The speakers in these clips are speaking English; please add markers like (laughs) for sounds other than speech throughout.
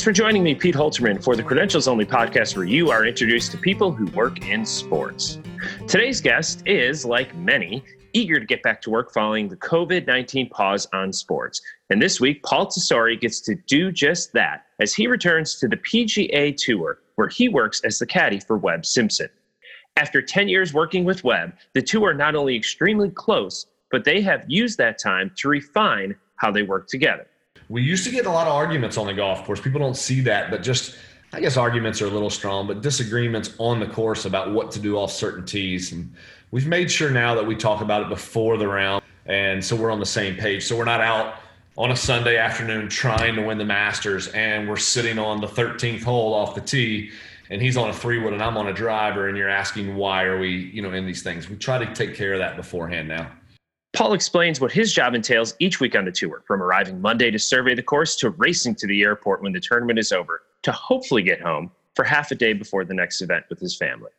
Thanks for joining me, Pete Holterman, for the Credentials Only podcast where you are introduced to people who work in sports. Today's guest is, like many, eager to get back to work following the COVID 19 pause on sports. And this week, Paul Tesori gets to do just that as he returns to the PGA Tour, where he works as the caddy for Webb Simpson. After 10 years working with Webb, the two are not only extremely close, but they have used that time to refine how they work together. We used to get a lot of arguments on the golf course. People don't see that, but just I guess arguments are a little strong, but disagreements on the course about what to do off certain tees. And we've made sure now that we talk about it before the round. And so we're on the same page. So we're not out on a Sunday afternoon trying to win the Masters and we're sitting on the 13th hole off the tee and he's on a three wood and I'm on a driver and you're asking why are we, you know, in these things. We try to take care of that beforehand now. Paul explains what his job entails each week on the tour, from arriving Monday to survey the course to racing to the airport when the tournament is over to hopefully get home for half a day before the next event with his family.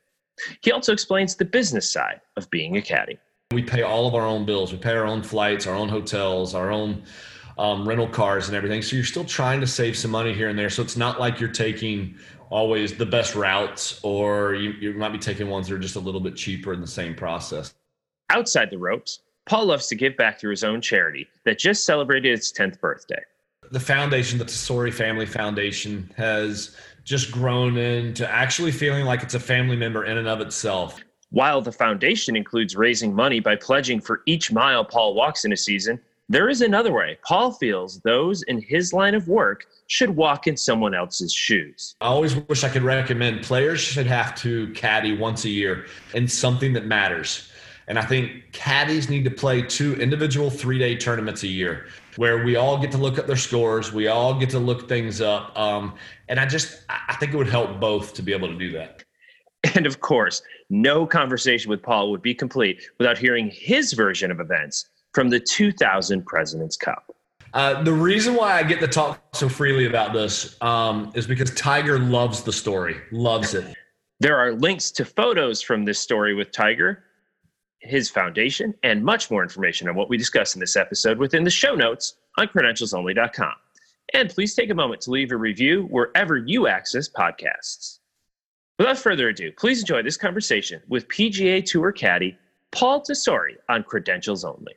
He also explains the business side of being a caddy. We pay all of our own bills. We pay our own flights, our own hotels, our own um, rental cars, and everything. So you're still trying to save some money here and there. So it's not like you're taking always the best routes, or you, you might be taking ones that are just a little bit cheaper in the same process. Outside the ropes, Paul loves to give back through his own charity that just celebrated its 10th birthday. The foundation, the Tesori Family Foundation, has just grown into actually feeling like it's a family member in and of itself. While the foundation includes raising money by pledging for each mile Paul walks in a season, there is another way. Paul feels those in his line of work should walk in someone else's shoes. I always wish I could recommend players should have to caddy once a year in something that matters. And I think caddies need to play two individual three day tournaments a year where we all get to look at their scores, we all get to look things up. Um, and I just, I think it would help both to be able to do that. And of course, no conversation with Paul would be complete without hearing his version of events from the 2000 President's Cup. Uh, the reason why I get to talk so freely about this um, is because Tiger loves the story, loves it. There are links to photos from this story with Tiger, his foundation, and much more information on what we discuss in this episode within the show notes on credentialsonly.com. And please take a moment to leave a review wherever you access podcasts. Without further ado, please enjoy this conversation with PGA Tour caddy Paul Tesori on Credentials Only.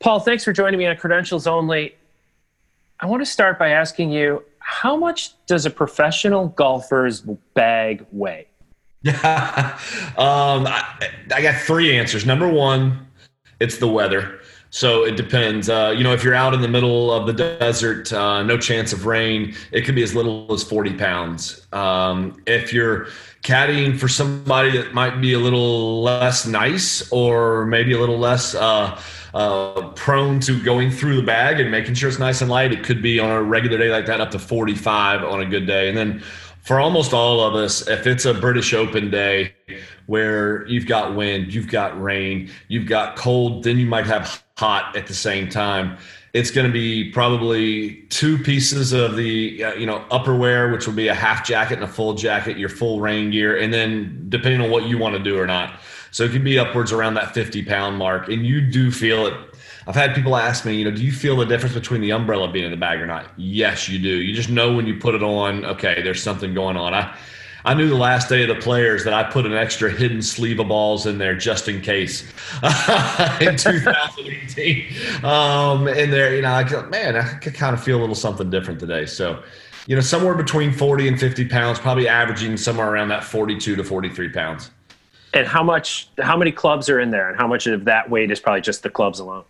Paul, thanks for joining me on Credentials Only. I want to start by asking you how much does a professional golfer's bag weigh? Yeah, (laughs) um, I, I, got three answers. Number one, it's the weather. So it depends. Uh, you know, if you're out in the middle of the desert, uh, no chance of rain, it can be as little as 40 pounds. Um, if you're caddying for somebody that might be a little less nice or maybe a little less uh, uh, prone to going through the bag and making sure it's nice and light, it could be on a regular day like that up to 45 on a good day. And then for almost all of us, if it's a British Open day where you've got wind, you've got rain, you've got cold, then you might have hot at the same time. It's going to be probably two pieces of the uh, you know upperwear, which will be a half jacket and a full jacket, your full rain gear, and then depending on what you want to do or not. So it can be upwards around that 50 pound mark, and you do feel it I've had people ask me, you know, do you feel the difference between the umbrella being in the bag or not? Yes, you do. You just know when you put it on, okay, there's something going on. I I knew the last day of the players that I put an extra hidden sleeve of balls in there just in case (laughs) in 2018. Um, in there, you know, I go, man, I could kind of feel a little something different today. So, you know, somewhere between 40 and 50 pounds, probably averaging somewhere around that 42 to 43 pounds. And how much, how many clubs are in there, and how much of that weight is probably just the clubs alone?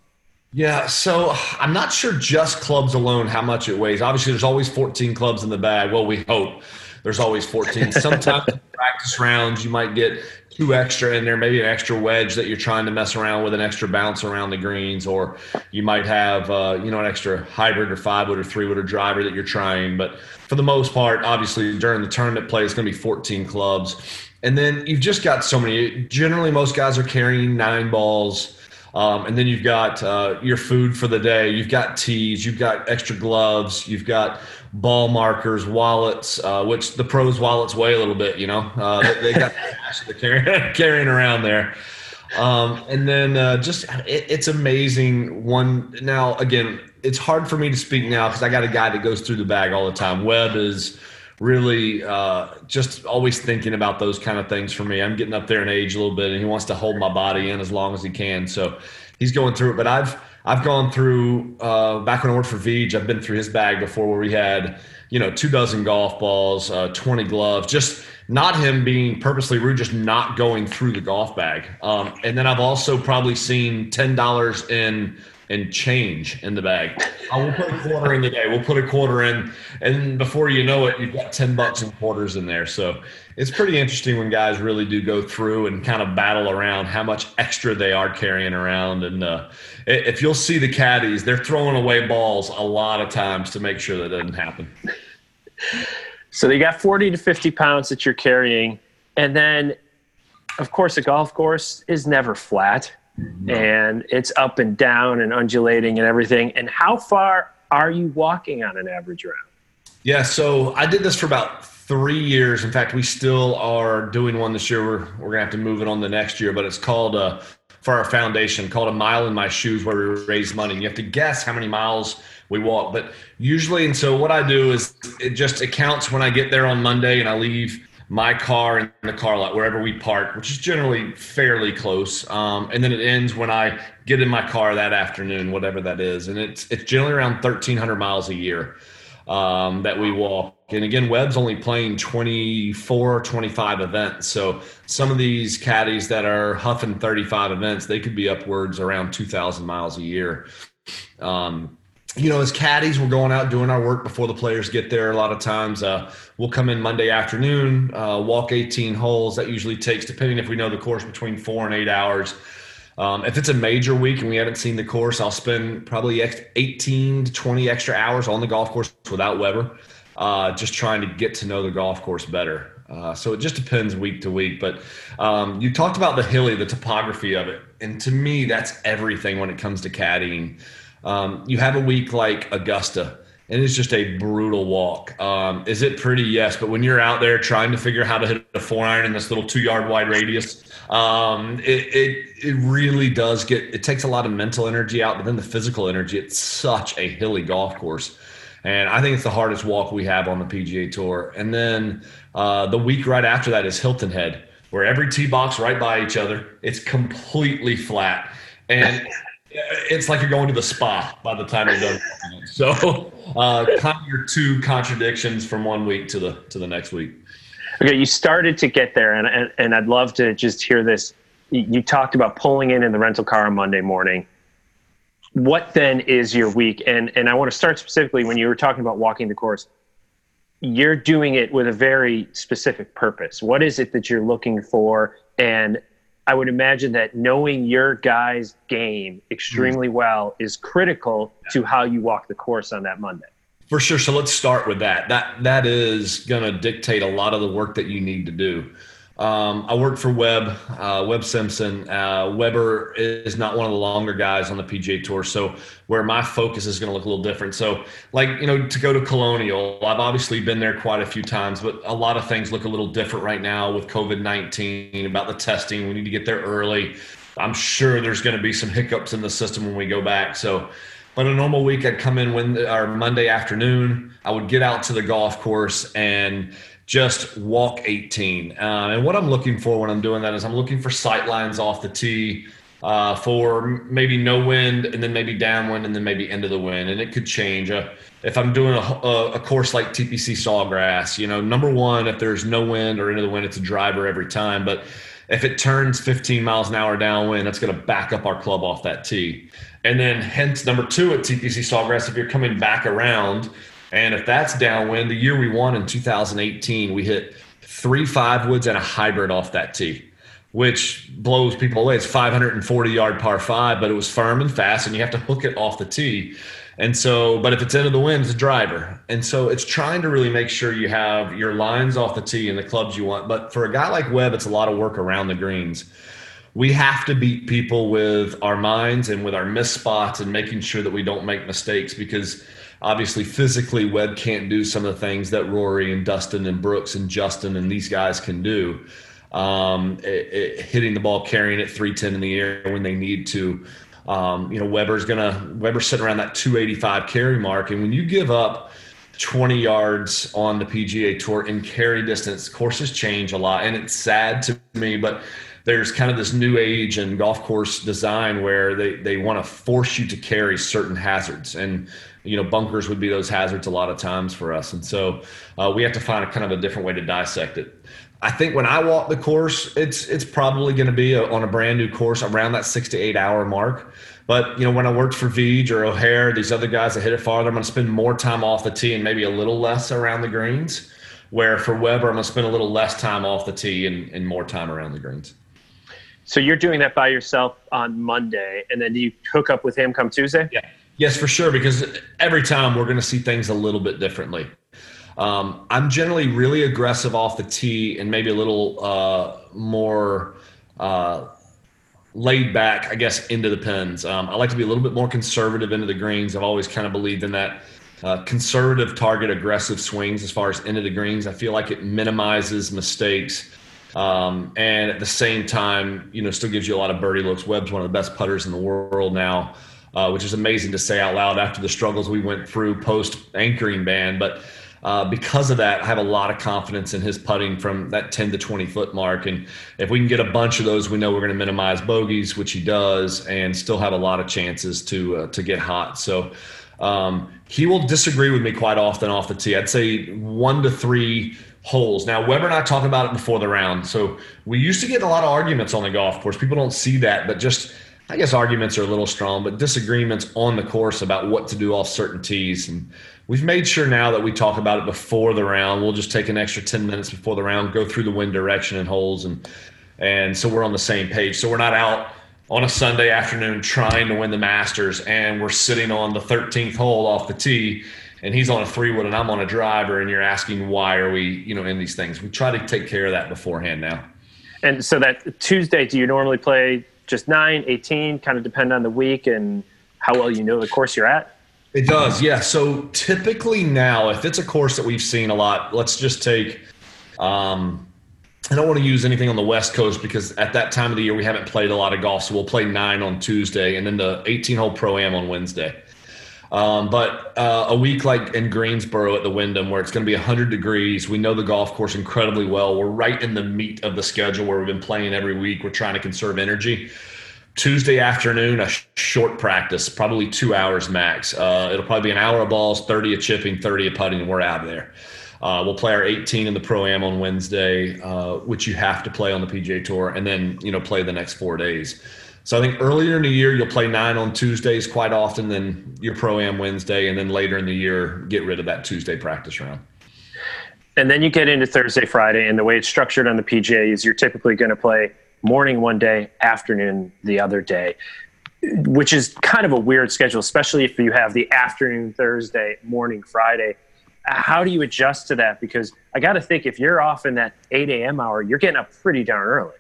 Yeah, so I'm not sure just clubs alone how much it weighs. Obviously, there's always 14 clubs in the bag. Well, we hope there's always 14. Sometimes (laughs) practice rounds, you might get two extra in there, maybe an extra wedge that you're trying to mess around with, an extra bounce around the greens, or you might have uh, you know an extra hybrid or five wood or three wood or driver that you're trying. But for the most part, obviously during the tournament play, it's going to be 14 clubs, and then you've just got so many. Generally, most guys are carrying nine balls um, and then you've got uh, your food for the day. You've got tees. You've got extra gloves. You've got ball markers, wallets, uh, which the pros' wallets weigh a little bit. You know, uh, they, they, got cash they're carrying, (laughs) carrying around there. Um, and then uh, just it, it's amazing. One now again, it's hard for me to speak now because I got a guy that goes through the bag all the time. Webb is really uh, just always thinking about those kind of things for me. I'm getting up there in age a little bit, and he wants to hold my body in as long as he can. So he's going through it. But I've I've gone through uh, back when I worked for Veej. I've been through his bag before, where we had you know two dozen golf balls, uh, 20 gloves, just not him being purposely rude, just not going through the golf bag. Um, and then I've also probably seen ten dollars in and change in the bag. (laughs) I will put a quarter in the day. We'll put a quarter in, and before you know it, you've got ten bucks and quarters in there. So it's pretty interesting when guys really do go through and kind of battle around how much extra they are carrying around. And uh, if you'll see the caddies, they're throwing away balls a lot of times to make sure that doesn't happen. So they got 40 to 50 pounds that you're carrying. And then, of course, a golf course is never flat no. and it's up and down and undulating and everything. And how far are you walking on an average round? Yeah, so I did this for about three years. In fact, we still are doing one this year. We're, we're to have to move it on the next year, but it's called uh, for our foundation called A Mile in My Shoes, where we raise money. And you have to guess how many miles we walk. But usually, and so what I do is it just accounts when I get there on Monday and I leave my car in the car lot wherever we park, which is generally fairly close. Um, and then it ends when I get in my car that afternoon, whatever that is, and it's it's generally around thirteen hundred miles a year um, that we walk. And again, Webb's only playing 24, 25 events. So some of these caddies that are huffing 35 events, they could be upwards around 2,000 miles a year. Um, you know, as caddies, we're going out doing our work before the players get there. A lot of times, uh, we'll come in Monday afternoon, uh, walk 18 holes. That usually takes, depending if we know the course, between four and eight hours. Um, if it's a major week and we haven't seen the course, I'll spend probably 18 to 20 extra hours on the golf course without Weber, uh, just trying to get to know the golf course better. Uh, so it just depends week to week. But um, you talked about the hilly, the topography of it. And to me, that's everything when it comes to caddying. Um, you have a week like Augusta, and it's just a brutal walk. Um, is it pretty? Yes, but when you're out there trying to figure out how to hit a four iron in this little two yard wide radius, um, it, it it really does get. It takes a lot of mental energy out, but then the physical energy. It's such a hilly golf course. And I think it's the hardest walk we have on the PGA Tour. And then uh, the week right after that is Hilton Head, where every tee box right by each other. It's completely flat. And it's like you're going to the spa by the time you're done. So, uh, kind of your two contradictions from one week to the to the next week. Okay, you started to get there, and and, and I'd love to just hear this. You talked about pulling in in the rental car on Monday morning. What then is your week? And and I want to start specifically when you were talking about walking the course. You're doing it with a very specific purpose. What is it that you're looking for? And I would imagine that knowing your guy's game extremely mm. well is critical to how you walk the course on that Monday. For sure. So let's start with that. That that is going to dictate a lot of the work that you need to do. Um, I work for Webb, uh, Webb Simpson. Uh, Weber is not one of the longer guys on the PGA Tour, so where my focus is going to look a little different. So, like you know, to go to Colonial, I've obviously been there quite a few times, but a lot of things look a little different right now with COVID nineteen about the testing. We need to get there early. I'm sure there's going to be some hiccups in the system when we go back. So, but a normal week, I'd come in when our Monday afternoon. I would get out to the golf course and just walk 18. Uh, and what I'm looking for when I'm doing that is I'm looking for sight lines off the tee uh, for maybe no wind and then maybe downwind and then maybe into the wind. And it could change. Uh, if I'm doing a, a, a, course like TPC Sawgrass, you know, number one, if there's no wind or into the wind, it's a driver every time. But if it turns 15 miles an hour downwind, that's going to back up our club off that tee. And then, hence, number two at TPC Sawgrass, if you're coming back around, and if that's downwind, the year we won in 2018, we hit three five woods and a hybrid off that tee, which blows people away. It's 540 yard par five, but it was firm and fast, and you have to hook it off the tee. And so, but if it's into the wind, it's a driver. And so it's trying to really make sure you have your lines off the tee and the clubs you want. But for a guy like Webb, it's a lot of work around the greens. We have to beat people with our minds and with our miss spots and making sure that we don't make mistakes because obviously physically Webb can't do some of the things that Rory and Dustin and Brooks and Justin and these guys can do. um, it, it, hitting the ball, carrying it 310 in the air when they need to. Um, you know, Weber's gonna Weber's sitting around that 285 carry mark, and when you give up 20 yards on the PGA Tour in carry distance, courses change a lot, and it's sad to me, but there's kind of this new age in golf course design where they, they want to force you to carry certain hazards. And you know bunkers would be those hazards a lot of times for us. And so uh, we have to find a kind of a different way to dissect it. I think when i walk the course it's it's probably going to be a, on a brand new course around that six to eight hour mark. But you know when i worked for Vij or O'Hair these other guys that hit it farther i'm going to spend more time off the tee and maybe a little less around the greens where for weber i'm going to spend a little less time off the tee and, and more time around the greens so you're doing that by yourself on Monday, and then do you hook up with him come Tuesday? Yeah. Yes, for sure. Because every time we're going to see things a little bit differently. Um, I'm generally really aggressive off the tee and maybe a little uh, more uh, laid back, I guess, into the pins. Um, I like to be a little bit more conservative into the greens. I've always kind of believed in that. Uh, conservative target aggressive swings as far as into the greens. I feel like it minimizes mistakes um, and at the same time, you know, still gives you a lot of birdie looks. Webb's one of the best putters in the world now, uh, which is amazing to say out loud after the struggles we went through post anchoring ban. But uh, because of that, I have a lot of confidence in his putting from that 10 to 20 foot mark. And if we can get a bunch of those, we know we're going to minimize bogeys, which he does, and still have a lot of chances to uh, to get hot. So um, he will disagree with me quite often off the tee. I'd say one to three holes. Now, Weber and I talked about it before the round. So we used to get a lot of arguments on the golf course. People don't see that, but just I guess arguments are a little strong, but disagreements on the course about what to do off certain tees. And we've made sure now that we talk about it before the round. We'll just take an extra 10 minutes before the round, go through the wind direction and holes and and so we're on the same page. So we're not out on a Sunday afternoon trying to win the Masters and we're sitting on the 13th hole off the tee and he's on a three wood and I'm on a driver and you're asking why are we, you know, in these things. We try to take care of that beforehand now. And so that Tuesday, do you normally play just 9, 18, kind of depend on the week and how well you know the course you're at? It does, yeah. So typically now, if it's a course that we've seen a lot, let's just take um, I don't want to use anything on the West Coast because at that time of the year we haven't played a lot of golf. So we'll play nine on Tuesday and then the 18 hole pro am on Wednesday. Um, but uh, a week like in Greensboro at the Wyndham, where it's going to be 100 degrees, we know the golf course incredibly well. We're right in the meat of the schedule where we've been playing every week. We're trying to conserve energy. Tuesday afternoon, a short practice, probably two hours max. Uh, it'll probably be an hour of balls, 30 of chipping, 30 of putting, and we're out of there. Uh, we'll play our 18 in the pro am on Wednesday, uh, which you have to play on the PGA Tour, and then you know play the next four days. So I think earlier in the year you'll play nine on Tuesdays quite often, then your pro am Wednesday, and then later in the year get rid of that Tuesday practice round. And then you get into Thursday, Friday, and the way it's structured on the PGA is you're typically going to play morning one day, afternoon the other day, which is kind of a weird schedule, especially if you have the afternoon Thursday, morning Friday. How do you adjust to that? Because I got to think if you're off in that 8 a.m. hour, you're getting up pretty darn early.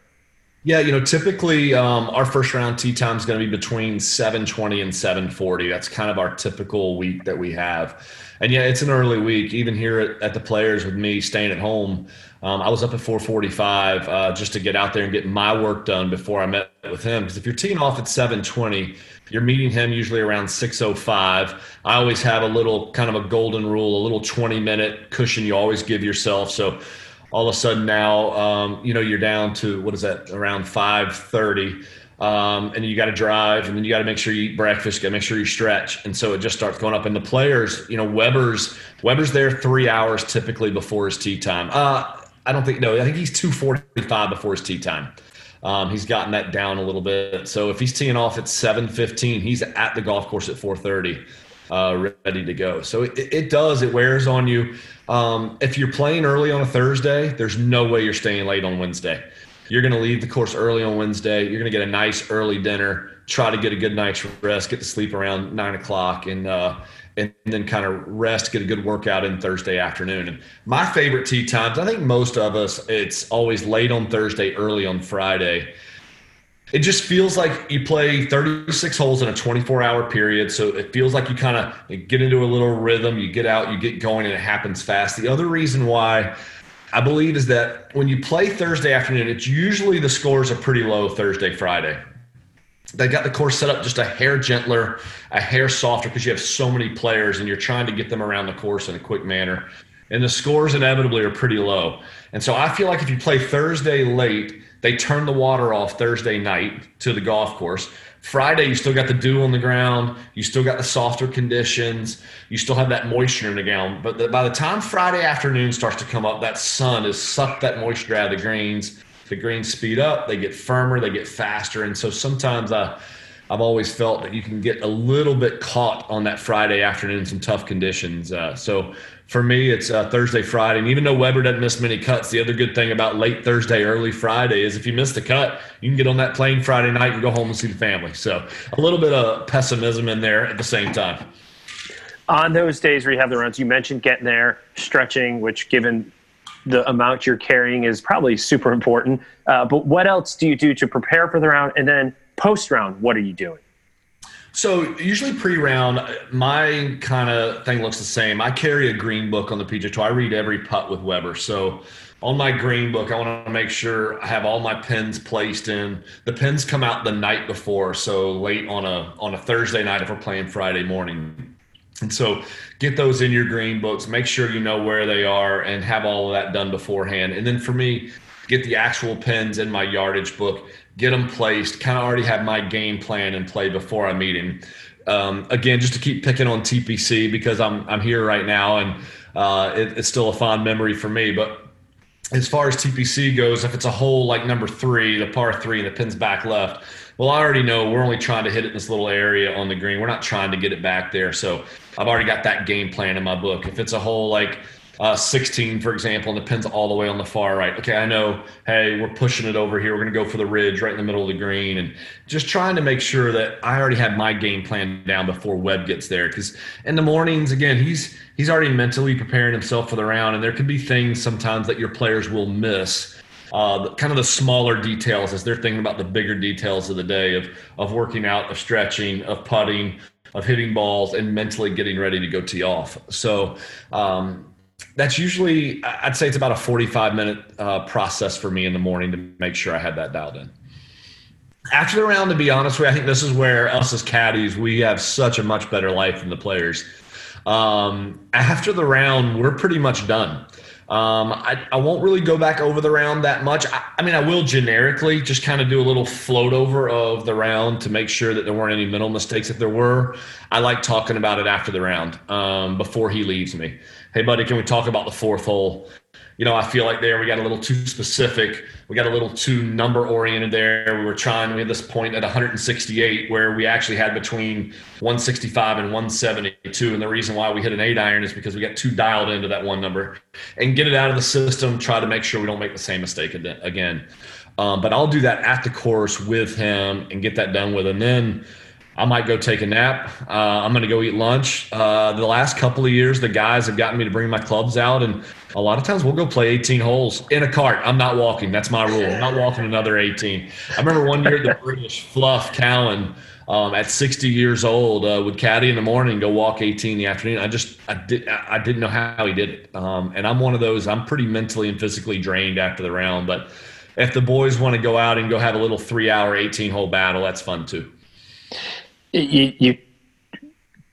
Yeah, you know, typically um, our first round tee time is going to be between 7:20 and 7:40. That's kind of our typical week that we have. And yeah, it's an early week. Even here at, at the Players, with me staying at home, um, I was up at 4:45 uh, just to get out there and get my work done before I met with him. Because if you're teeing off at 7:20, you're meeting him usually around 6:05. I always have a little kind of a golden rule, a little 20 minute cushion you always give yourself. So all of a sudden now, um, you know, you're down to what is that around 5:30, um, and you got to drive, and then you got to make sure you eat breakfast, got to make sure you stretch, and so it just starts going up. And the players, you know, Weber's Weber's there three hours typically before his tee time. Uh, I don't think no, I think he's 2:45 before his tee time. Um, he's gotten that down a little bit. So if he's teeing off at 7:15, he's at the golf course at 4:30 uh, ready to go. So it, it, does, it wears on you. Um, if you're playing early on a Thursday, there's no way you're staying late on Wednesday. You're going to leave the course early on Wednesday. You're going to get a nice early dinner, try to get a good night's rest, get to sleep around nine o'clock, and uh, and then kind of rest, get a good workout in Thursday afternoon. And my favorite tee times, I think most of us, it's always late on Thursday, early on Friday it just feels like you play 36 holes in a 24 hour period. So it feels like you kind of get into a little rhythm, you get out, you get going, and it happens fast. The other reason why I believe is that when you play Thursday afternoon, it's usually the scores are pretty low Thursday, Friday. They got the course set up just a hair gentler, a hair softer because you have so many players and you're trying to get them around the course in a quick manner. And the scores inevitably are pretty low. And so I feel like if you play Thursday late, they turn the water off Thursday night to the golf course. Friday, you still got the dew on the ground. You still got the softer conditions. You still have that moisture in the ground. But the, by the time Friday afternoon starts to come up, that sun has sucked that moisture out of the greens. The greens speed up, they get firmer, they get faster. And so sometimes I, I've always felt that you can get a little bit caught on that Friday afternoon in some tough conditions. Uh, so for me, it's uh, Thursday, Friday. And even though Weber doesn't miss many cuts, the other good thing about late Thursday, early Friday is if you miss the cut, you can get on that plane Friday night and go home and see the family. So a little bit of pessimism in there at the same time. On those days where you have the runs, you mentioned getting there, stretching, which given the amount you're carrying is probably super important. Uh, but what else do you do to prepare for the round? And then post round, what are you doing? So usually pre-round, my kind of thing looks the same. I carry a green book on the PGA Tour. I read every putt with Weber. So on my green book, I want to make sure I have all my pins placed in. The pins come out the night before, so late on a on a Thursday night if we're playing Friday morning. And so get those in your green books, make sure you know where they are and have all of that done beforehand. And then for me, get the actual pins in my yardage book get them placed, kind of already have my game plan in play before I meet him. Um, again, just to keep picking on TPC because I'm I'm here right now and uh, it, it's still a fond memory for me. But as far as TPC goes, if it's a hole like number three, the par three, and the pin's back left, well, I already know we're only trying to hit it in this little area on the green. We're not trying to get it back there. So I've already got that game plan in my book. If it's a hole like uh, 16, for example, and the pin's all the way on the far right. Okay, I know, hey, we're pushing it over here. We're going to go for the ridge right in the middle of the green and just trying to make sure that I already have my game plan down before Webb gets there. Because in the mornings, again, he's he's already mentally preparing himself for the round, and there can be things sometimes that your players will miss. Uh, kind of the smaller details as they're thinking about the bigger details of the day of of working out, of stretching, of putting, of hitting balls, and mentally getting ready to go tee off. So um, that's usually I'd say it's about a 45 minute uh, process for me in the morning to make sure I had that dialed in. After the round, to be honest with you, I think this is where us as caddies we have such a much better life than the players. Um, after the round, we're pretty much done. Um, I, I won't really go back over the round that much. I, I mean, I will generically just kind of do a little float over of the round to make sure that there weren't any mental mistakes. If there were, I like talking about it after the round um, before he leaves me hey, buddy, can we talk about the fourth hole? You know, I feel like there we got a little too specific. We got a little too number oriented there. We were trying, we had this point at 168 where we actually had between 165 and 172. And the reason why we hit an eight iron is because we got too dialed into that one number and get it out of the system, try to make sure we don't make the same mistake again. Um, but I'll do that at the course with him and get that done with. And then, I might go take a nap. Uh, I'm going to go eat lunch. Uh, the last couple of years, the guys have gotten me to bring my clubs out, and a lot of times we'll go play 18 holes in a cart. I'm not walking. That's my rule. I'm not walking another 18. I remember one year the British Fluff Cowan um, at 60 years old uh, would caddy in the morning, go walk 18 in the afternoon. I just I did I didn't know how he did it. Um, and I'm one of those. I'm pretty mentally and physically drained after the round, but if the boys want to go out and go have a little three hour 18 hole battle, that's fun too you, you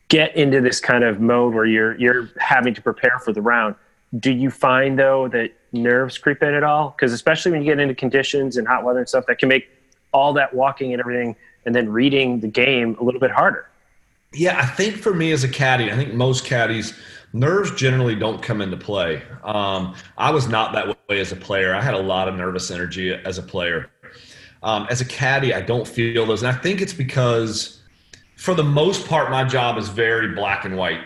get into this kind of mode where you're you're having to prepare for the round. Do you find though that nerves creep in at all? Because especially when you get into conditions and hot weather and stuff, that can make all that walking and everything, and then reading the game a little bit harder. Yeah, I think for me as a caddy, I think most caddies nerves generally don't come into play. Um, I was not that way as a player. I had a lot of nervous energy as a player. Um, as a caddy, I don't feel those, and I think it's because for the most part, my job is very black and white.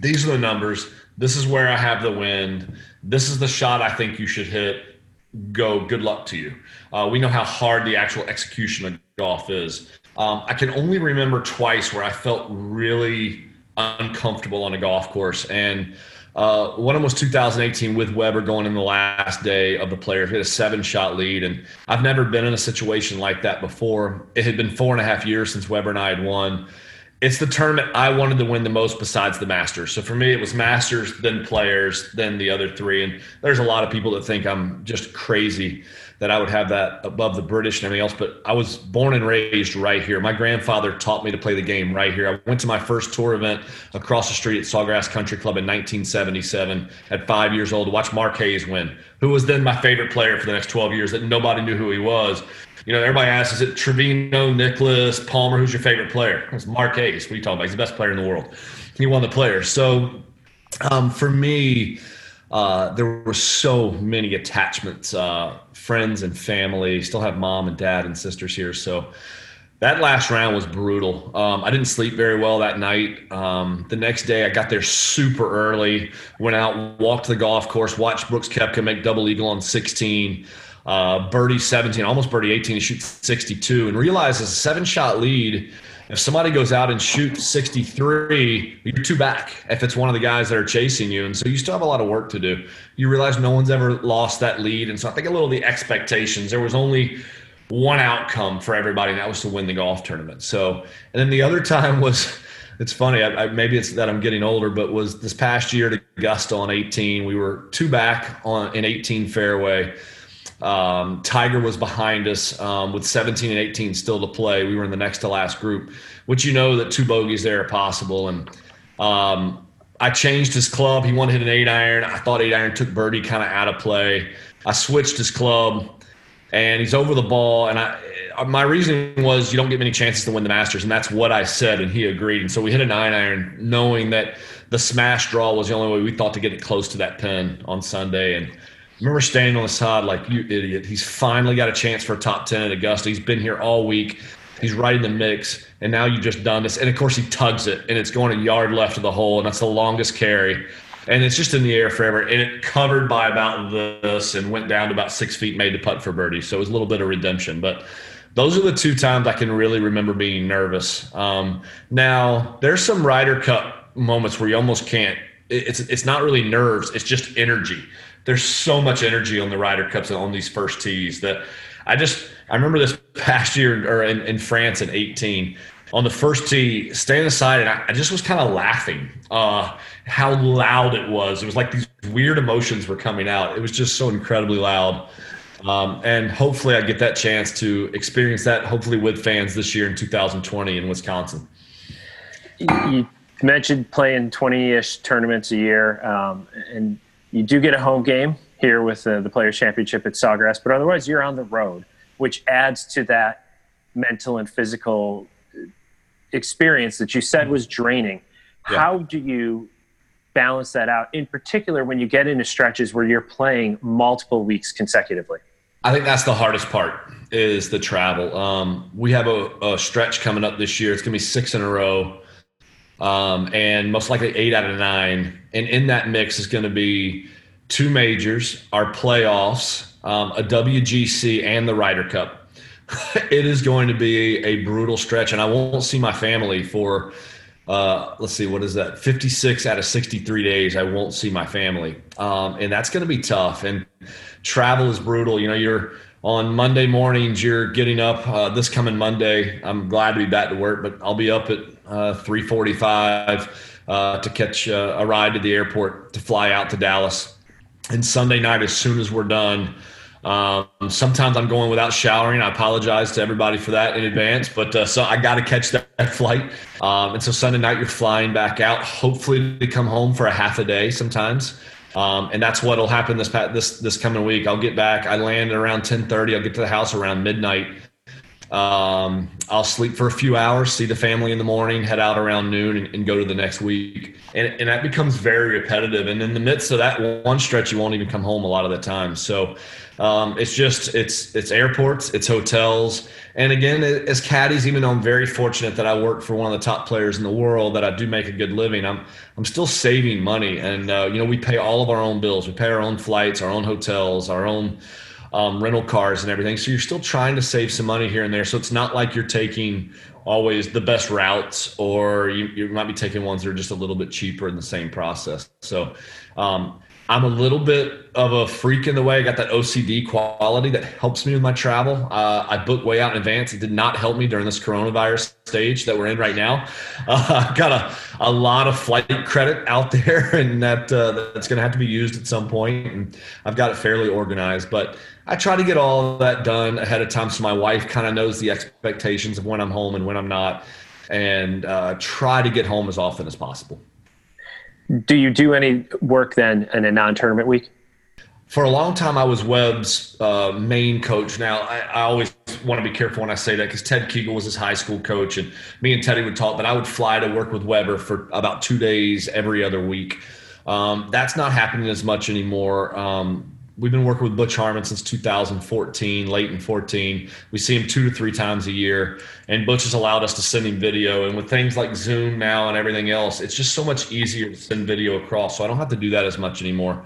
These are the numbers. This is where I have the wind. This is the shot I think you should hit. Go. Good luck to you. Uh, we know how hard the actual execution of golf is. Um, I can only remember twice where I felt really uncomfortable on a golf course, and uh, one of them was 2018 with Weber going in the last day of the players. We had a seven shot lead, and I've never been in a situation like that before. It had been four and a half years since Weber and I had won. it's the tournament I wanted to win the most besides the Masters. So for me, it was Masters, then Players, then the other three. And there's a lot of people that think I'm just crazy that I would have that above the British and everything else. But I was born and raised right here. My grandfather taught me to play the game right here. I went to my first tour event across the street at Sawgrass Country Club in 1977 at five years old to watch Mark Hayes win, who was then my favorite player for the next 12 years that nobody knew who he was. You know, everybody asks, is it Trevino, Nicklaus, Palmer? Who's your favorite player? It's Mark Hayes. What are you talking about? He's the best player in the world. He won the players. So um, for me, uh, there were so many attachments, uh, friends and family. Still have mom and dad and sisters here. So that last round was brutal. Um, I didn't sleep very well that night. Um, the next day, I got there super early, went out, walked the golf course, watched Brooks Koepka make double eagle on 16 uh, birdie 17, almost birdie 18 to shoot 62, and realize as a seven shot lead, if somebody goes out and shoots 63, you're two back if it's one of the guys that are chasing you. And so you still have a lot of work to do. You realize no one's ever lost that lead. And so I think a little of the expectations, there was only one outcome for everybody, and that was to win the golf tournament. So, and then the other time was, (laughs) it's funny, I, I, maybe it's that I'm getting older, but was this past year at Augusta on 18. We were two back on in 18 fairway um, Tiger was behind us um, with 17 and 18 still to play. We were in the next to last group, which you know that two bogeys there are possible. And um, I changed his club. He wanted to hit an eight iron. I thought eight iron took birdie kind of out of play. I switched his club, and he's over the ball. And I, my reasoning was you don't get many chances to win the Masters, and that's what I said, and he agreed. And so we hit a nine iron, knowing that the smash draw was the only way we thought to get it close to that pin on Sunday. And remember standing on the side like, you idiot. He's finally got a chance for a top 10 at Augusta. He's been here all week. He's right in the mix. And now you've just done this. And of course, he tugs it and it's going a yard left of the hole. And that's the longest carry. And it's just in the air forever. And it covered by about this and went down to about six feet, made the putt for birdie. So it was a little bit of redemption. But those are the two times I can really remember being nervous. Um, now, there's some Ryder Cup moments where you almost can't. It's it's not really nerves. It's just energy there's so much energy on the Ryder Cups and on these first tees that I just I remember this (laughs) past year or in, in France in 18 on the first tee, standing aside, and I, I just was kind of laughing uh, how loud it was. It was like these weird emotions were coming out. It was just so incredibly loud. Um, and hopefully, I get that chance to experience that. Hopefully, with fans this year in 2020 in Wisconsin. You mentioned playing 20-ish tournaments a year, um, and you do get a home game here with uh, the Players Championship at Sawgrass, but otherwise you're on the road, which adds to that mental and physical experience that you said was draining. Yeah. How do you balance that out, in particular when you get into stretches where you're playing multiple weeks consecutively? I think that's the hardest part is the travel. Um, we have a, a, stretch coming up this year. It's going to be six in a row um, and most likely eight out of nine. And in that mix is going to be two majors, our playoffs, um, a WGC, and the Ryder Cup. (laughs) it is going to be a brutal stretch, and I won't see my family for. Uh, let's see, what is that? 56 out of 63 days, I won't see my family. Um, and that's going to be tough. And travel is brutal. You know, you're on Monday mornings, you're getting up uh, this coming Monday. I'm glad to be back to work, but I'll be up at uh, 345 uh, to catch uh, a ride to the airport to fly out to Dallas. And Sunday night, as soon as we're done, um, sometimes I'm going without showering. I apologize to everybody for that in advance, but uh, so I got to catch that, that flight. Um, and so Sunday night, you're flying back out, hopefully to come home for a half a day sometimes. Um, and that's what'll happen this this this coming week. I'll get back. I land around 10:30. I'll get to the house around midnight. Um, I'll sleep for a few hours, see the family in the morning, head out around noon, and, and go to the next week. And, and, that becomes very repetitive. And in the midst of that one stretch, you won't even come home a lot of the time. So um, it's just it's it's airports, it's hotels, and again, as caddies, even though I'm very fortunate that I work for one of the top players in the world, that I do make a good living, I'm I'm still saving money. And uh, you know, we pay all of our own bills. We pay our own flights, our own hotels, our own um, rental cars and everything. So you're still trying to save some money here and there. So it's not like you're taking always the best routes, or you, you might be taking ones that are just a little bit cheaper in the same process. So um, I'm a little bit of a freak in the way. I got that OCD quality that helps me with my travel. Uh, I book way out in advance. It did not help me during this coronavirus stage that we're in right now. (laughs) Uh, I've got a, a lot of flight credit out (laughs) there, and that uh, that's going to have to be used at some point. And I've got it fairly organized, but I try to get all of that done ahead of time so my wife kind of knows the expectations of when I'm home and when I'm not, and uh, try to get home as often as possible. Do you do any work then in a non-tournament week? For a long time, I was Webb's uh, main coach. Now, I, I always want to be careful when I say that because Ted Kegel was his high school coach, and me and Teddy would talk. But I would fly to work with Weber for about two days every other week. Um, that's not happening as much anymore. Um, we've been working with Butch Harmon since 2014, late in 14. We see him two to three times a year, and Butch has allowed us to send him video. And with things like Zoom now and everything else, it's just so much easier to send video across. So I don't have to do that as much anymore.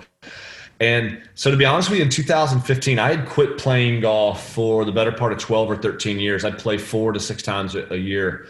And so, to be honest with you, in 2015, I had quit playing golf for the better part of 12 or 13 years. I'd play four to six times a year.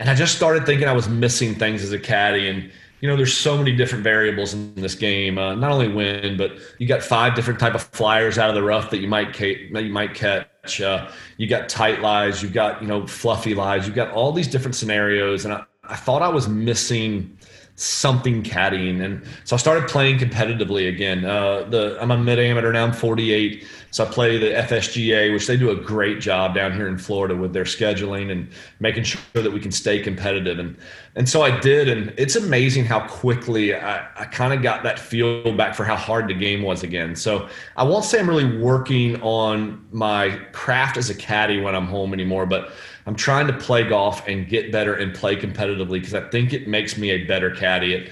And I just started thinking I was missing things as a caddy. And you know there's so many different variables in this game uh, not only win but you got five different type of flyers out of the rough that you might ca- you might catch uh, you got tight lies you've got you know fluffy lies you've got all these different scenarios and I, I thought i was missing something caddying. And so I started playing competitively again. Uh, the I'm a mid amateur now. I'm 48, so I play the FSGA, which they do a great job down here in Florida with their scheduling and making sure that we can stay competitive. And and so I did, and it's amazing how quickly I, I kind of got that feel back for how hard the game was again. So I won't say I'm really working on my craft as a caddy when I'm home anymore, but I'm trying to play golf and get better and play competitively because I think it makes me a better caddy. It,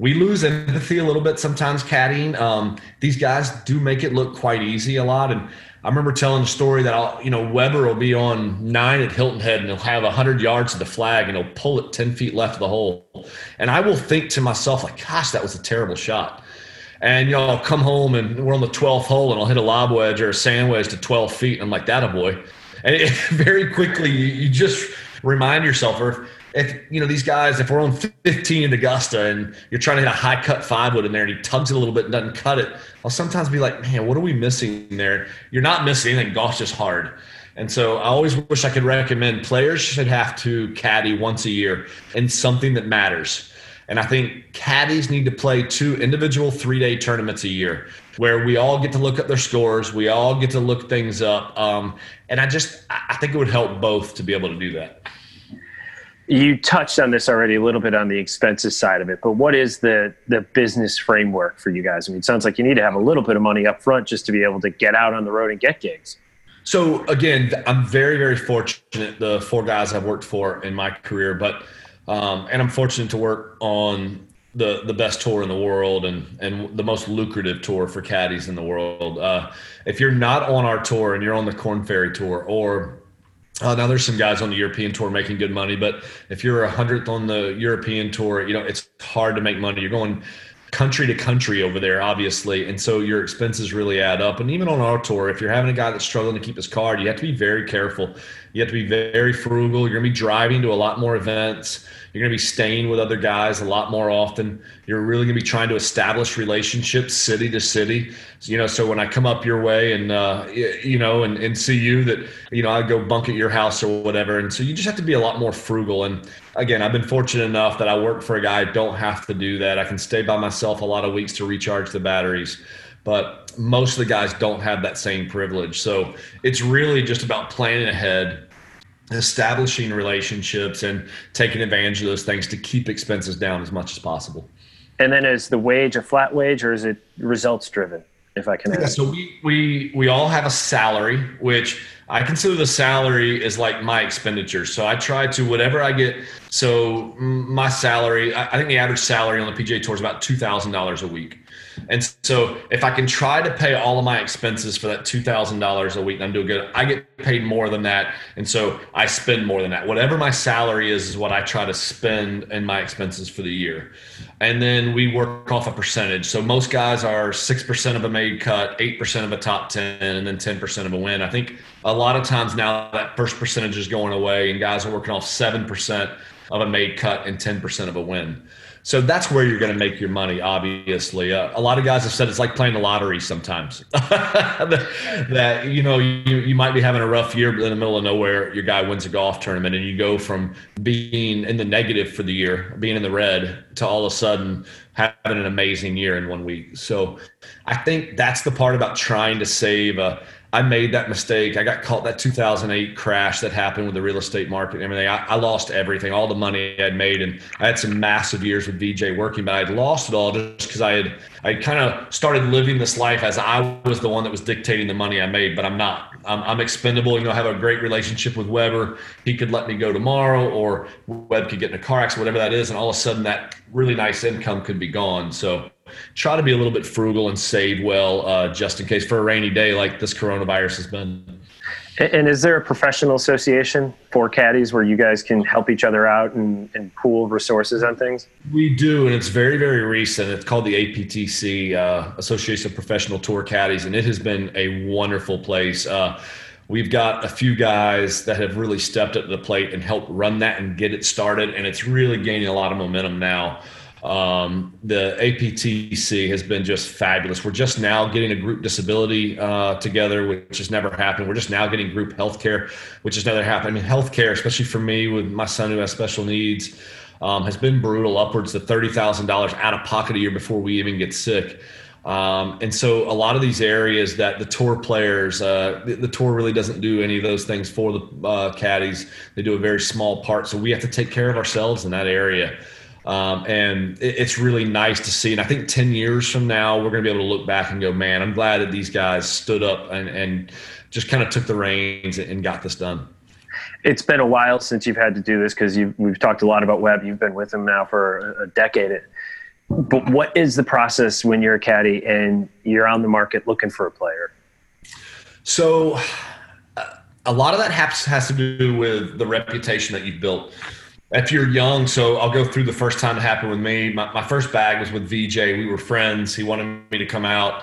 we lose empathy a little bit sometimes caddying. Um, these guys do make it look quite easy a lot. And I remember telling a story that I'll, you know, Weber will be on nine at Hilton Head and he'll have 100 yards to the flag and he'll pull it 10 feet left of the hole. And I will think to myself, like, gosh, that was a terrible shot. And, you know, I'll come home and we're on the 12th hole and I'll hit a lob wedge or a sand wedge to 12 feet. And I'm like, that a boy and it, (laughs) very quickly you, you, just remind yourself, or if, you know these guys, if we're on 15 in Augusta and you're trying to hit a high cut five wood in there and he tugs it a little bit and doesn't cut it, I'll sometimes be like, man, what are we missing there? You're not missing anything. Golf's just hard. And so I always wish I could recommend players should have to caddy once a year in something that matters. And I think caddies need to play two individual three day tournaments a year where we all get to look at their scores, we all get to look things up. Um, and I just, I think it would help both to be able to do that. You touched on this already a little bit on the expenses side of it, but what is the the business framework for you guys? I mean, it sounds like you need to have a little bit of money up front just to be able to get out on the road and get gigs. So again, I'm very, very fortunate. The four guys I've worked for in my career, but um, and I'm fortunate to work on the the best tour in the world and and the most lucrative tour for caddies in the world. Uh, if you're not on our tour and you're on the Corn Ferry tour, or uh, now there's some guys on the European tour making good money, but if you're a hundredth on the European tour, you know it's hard to make money. You're going country to country over there, obviously, and so your expenses really add up. And even on our tour, if you're having a guy that's struggling to keep his card, you have to be very careful. You have to be very frugal. You're going to be driving to a lot more events. You're going to be staying with other guys a lot more often. You're really going to be trying to establish relationships city to city. So, you know, so when I come up your way and, uh, you know, and, and see you that, you know, I go bunk at your house or whatever. And so you just have to be a lot more frugal. And again, I've been fortunate enough that I work for a guy. I don't have to do that. I can stay by myself a lot of weeks to recharge the batteries but most of the guys don't have that same privilege. So it's really just about planning ahead establishing relationships and taking advantage of those things to keep expenses down as much as possible. And then is the wage a flat wage or is it results driven? If I can yeah, so we, we we all have a salary, which I consider the salary is like my expenditure. So I try to whatever I get. So my salary, I think the average salary on the PGA Tour is about two thousand dollars a week. And so if I can try to pay all of my expenses for that $2,000 a week and I'm doing good, I get paid more than that. And so I spend more than that. Whatever my salary is, is what I try to spend in my expenses for the year. And then we work off a percentage. So most guys are 6% of a made cut, 8% of a top 10, and then 10% of a win. I think a lot of times now that first percentage is going away and guys are working off 7% of a made cut and 10% of a win. So that's where you're going to make your money. Obviously, uh, a lot of guys have said it's like playing the lottery sometimes. (laughs) that you know you, you might be having a rough year, but in the middle of nowhere, your guy wins a golf tournament, and you go from being in the negative for the year, being in the red, to all of a sudden having an amazing year in one week. So I think that's the part about trying to save a I made that mistake. I got caught that 2008 crash that happened with the real estate market and everything. I, I, lost everything, all the money I'd made, and I had some massive years with VJ working, but I'd lost it all just because I had I kind of started living this life as I was the one that was dictating the money I made, but I'm not. I'm, I'm expendable. You know, I have a great relationship with Weber. He could let me go tomorrow, or Webb could get in a car accident, whatever that is, and all of a sudden that really nice income could be gone. So try to be a little bit frugal and save well uh, just in case for a rainy day like this coronavirus has been. And is there a professional association for caddies where you guys can help each other out and, and pool resources on things? We do, and it's very, very recent. It's called the APTC, uh, Association of Professional Tour Caddies, and it has been a wonderful place. Uh, we've got a few guys that have really stepped up to the plate and helped run that and get it started, and it's really gaining a lot of momentum now. Um, the APTC has been just fabulous. We're just now getting a group disability uh, together, which has never happened. We're just now getting group healthcare, which has never happened. I mean, healthcare, especially for me with my son who has special needs, um, has been brutal, upwards to thirty thousand dollars out of pocket a year before we even get sick. Um, and so a lot of these areas that the tour players, uh, the, the, tour really doesn't do any of those things for the uh, caddies. They do a very small part. So we have to take care of ourselves in that area. Um, and it, it's really nice to see. And I think 10 years from now, we're going to be able to look back and go, man, I'm glad that these guys stood up and, and just kind of took the reins and got this done. It's been a while since you've had to do this because we've talked a lot about Webb. You've been with him now for a decade. But what is the process when you're a caddy and you're on the market looking for a player? So, a lot of that has, has to do with the reputation that you've built if you're young, so I'll go through the first time it happened with me. My, my first bag was with VJ. We were friends. He wanted me to come out.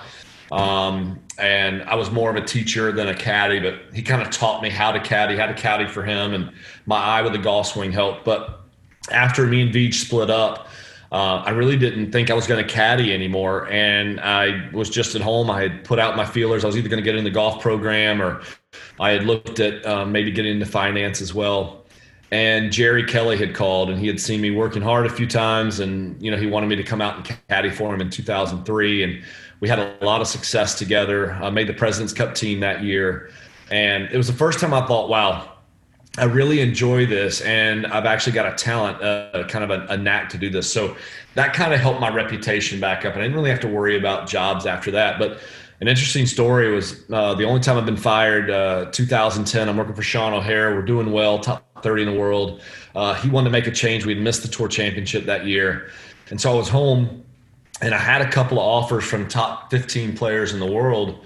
Um, and I was more of a teacher than a caddy, but he kind of taught me how to caddy, how to caddy for him, and my eye with the golf swing helped. But after me and VJ split up, uh, I really didn't think I was going to caddy anymore, and I was just at home. I had put out my feelers. I was either going to get in the golf program, or I had looked at uh, maybe getting into finance as well and Jerry Kelly had called and he had seen me working hard a few times and you know he wanted me to come out and caddy for him in 2003 and we had a lot of success together. I made the President's Cup team that year. And it was the first time I thought wow I really enjoy this. And I've actually got a talent uh, kind of a, a knack to do this. So that kind of helped my reputation back up. And I didn't really have to worry about jobs after that. But an interesting story was uh, the only time I've been fired, uh, 2010. I'm working for Sean O'Hair. We're doing well, top 30 in the world. Uh, he wanted to make a change. We'd missed the tour championship that year. And so I was home and I had a couple of offers from top 15 players in the world.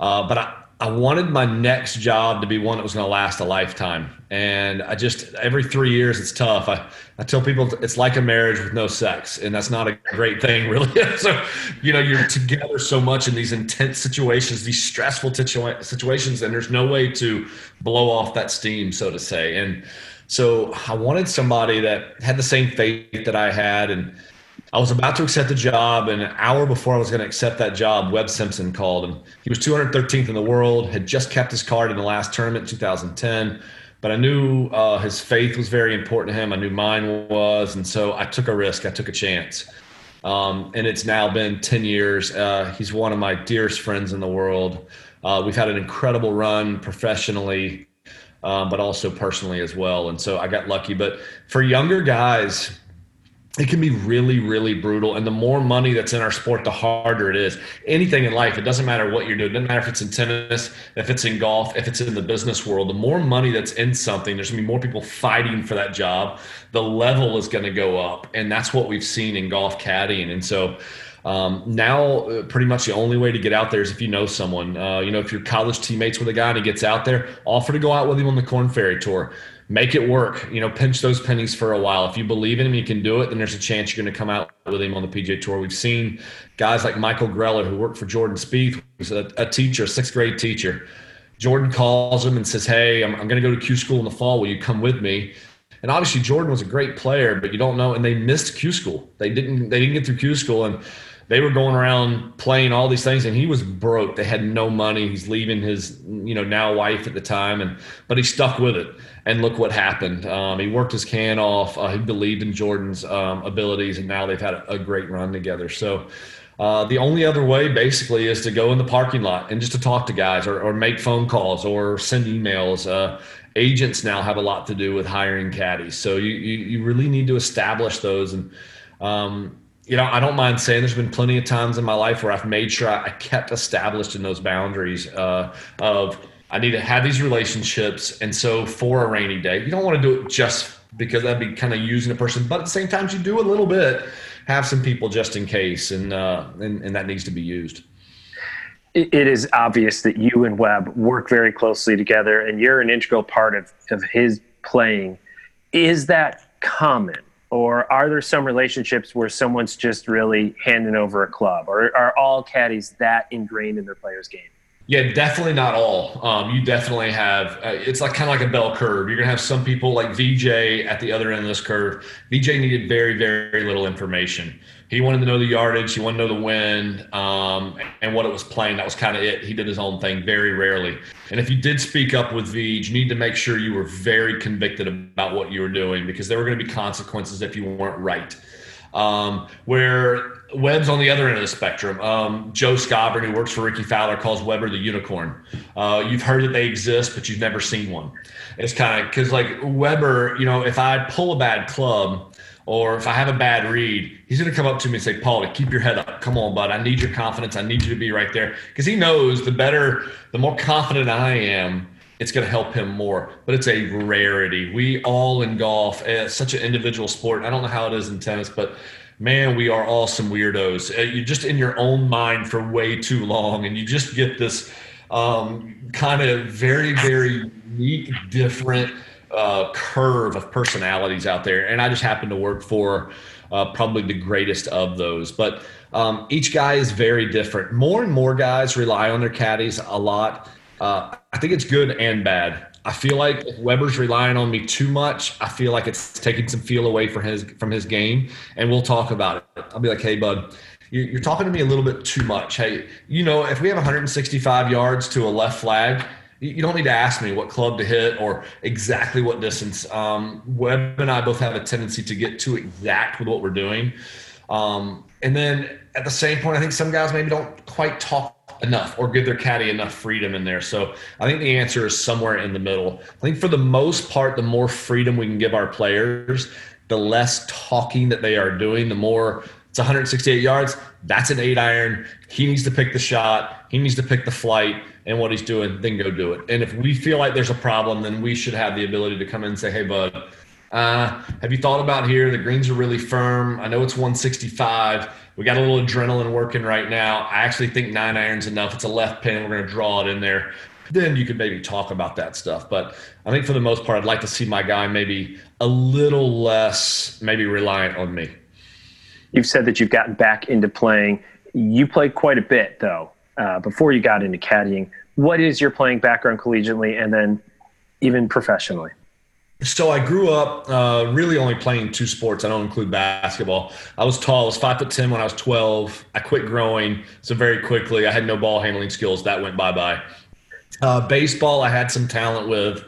Uh, but I, I wanted my next job to be one that was going to last a lifetime. And I just, every three years, it's tough. I, I tell people it's like a marriage with no sex, and that's not a great thing, (laughs) really. so, you know, you're together so much in these intense situations, these stressful situa- situations, and there's no way to blow off that steam, so to say. And so I wanted somebody that had the same faith that I had. And I was about to accept the job, and an hour before I was going to accept that job, Webb Simpson called, and he was 213th in the world, had just kept his card in the last tournament, 2010. But I knew uh, his faith was very important to him. I knew mine was, and so I took a risk. I took a chance. Um, and it's now been 10 years. Uh, he's one of my dearest friends in the world. Uh, we've had an incredible run professionally, um, but also personally as well. And so I got lucky. But for younger guys, it can be really, really brutal. And the more money that's in our sport, the harder it is. Anything in life, it doesn't matter what you're doing. It doesn't matter if it's in tennis, if it's in golf, if it's in the business world. The more money that's in something, there's gonna be more people fighting for that job. The level is gonna go up. And that's what we've seen in golf caddying. And so um, now, uh, pretty much the only way to get out there is if you know someone. Uh, you know, if you're college teammates with a guy and he gets out there, offer to go out with him on the Corn Ferry Tour make it work. You know, pinch those pennies for a while. If you believe in him, you can do it. Then there's a chance you're going to come out with him on the PGA Tour. We've seen guys like Michael Greller, who worked for Jordan Spieth, who's a, a teacher, a sixth grade teacher. Jordan calls him and says, "Hey, I'm, I'm going to go to Q school in the fall. Will you come with me?" And obviously Jordan was a great player, but you don't know. And they missed Q school. They didn't. They didn't get through Q school, and they were going around playing all these things. And he was broke. They had no money. He's leaving his you know now wife at the time, and but he stuck with it. And look what happened. Um, he worked his can off. Uh, he believed in Jordan's um, abilities, and now they've had a, a great run together. So. Uh, the only other way basically is to go in the parking lot and just to talk to guys or, or make phone calls or send emails. Uh, agents now have a lot to do with hiring caddies. So you, you, you really need to establish those. And, um, you know, I don't mind saying there's been plenty of times in my life where I've made sure I kept established in those boundaries uh, of I need to have these relationships. And so for a rainy day, you don't want to do it just because that'd be kind of using a person, but at the same time, you do a little bit have some people just in case, and uh, and, and that needs to be used. It is obvious that you and Webb work very closely together, and you're an integral part of, of his playing. Is that common? Or are there some relationships where someone's just really handing over a club? Or are all caddies that ingrained in their player's game? Yeah, definitely not all. Um, you definitely have. Uh, it's like kind of like a bell curve. You're gonna have some people like VJ at the other end of this curve. VJ needed very, very little information. He wanted to know the yardage. He wanted to know the wind um, and what it was playing. That was kind of it. He did his own thing very rarely. And if you did speak up with VJ, you need to make sure you were very convicted about what you were doing because there were going to be consequences if you weren't right. Um, where Webb's on the other end of the spectrum. Um, Joe Skovron, who works for Rickie Fowler, calls Weber the unicorn. Uh, you've heard that they exist, but you've never seen one. It's kind of because, like Weber, you know, if I pull a bad club or if I have a bad read, he's going to come up to me and say, Paul, to keep your head up. Come on, bud. I need your confidence. I need you to be right there. Because he knows the better, the more confident I am, it's going to help him more. But it's a rarity. We all in golf, it's such an individual sport. I don't know how it is in tennis, but man, we are all some weirdos. Uh, you're just in your own mind for way too long, and you just get this um, kind of very, very unique, different uh, curve of personalities out there. And I just happen to work for uh, probably the greatest of those. But um, each guy is very different. More and more guys rely on their caddies a lot. Uh, I think it's good and bad. I feel like if Weber's relying on me too much, I feel like it's taking some feel away from his from his game, and we'll talk about it. I'll be like, "Hey, bud, you're talking to me a little bit too much. Hey, you know, if we have 165 yards to a left flag, you don't need to ask me what club to hit or exactly what distance. Um, Webb and I both have a tendency to get too exact with what we're doing. Um, and then at the same point, I think some guys maybe don't quite talk enough or give their caddy enough freedom in there. So I think the answer is somewhere in the middle. I think for the most part, the more freedom we can give our players, the less talking that they are doing, the more it's 168 yards. That's an eight iron. He needs to pick the shot. He needs to pick the flight and what he's doing, then go do it. And if we feel like there's a problem, then we should have the ability to come in and say, hey, bud, uh, have you thought about here? The greens are really firm. I know it's 165 we got a little adrenaline working right now. I actually think nine irons enough. It's a left pin. We're going to draw it in there. Then you could maybe talk about that stuff. But I think for the most part, I'd like to see my guy maybe a little less, maybe reliant on me. You've said that you've gotten back into playing. You played quite a bit, though, uh, before you got into caddying. What is your playing background collegiately and then even professionally? So I grew up uh, really only playing two sports. I don't include basketball. I was tall. I was five foot ten when I was twelve. I quit growing so very quickly. I had no ball handling skills. That went bye bye. Uh, baseball, I had some talent with,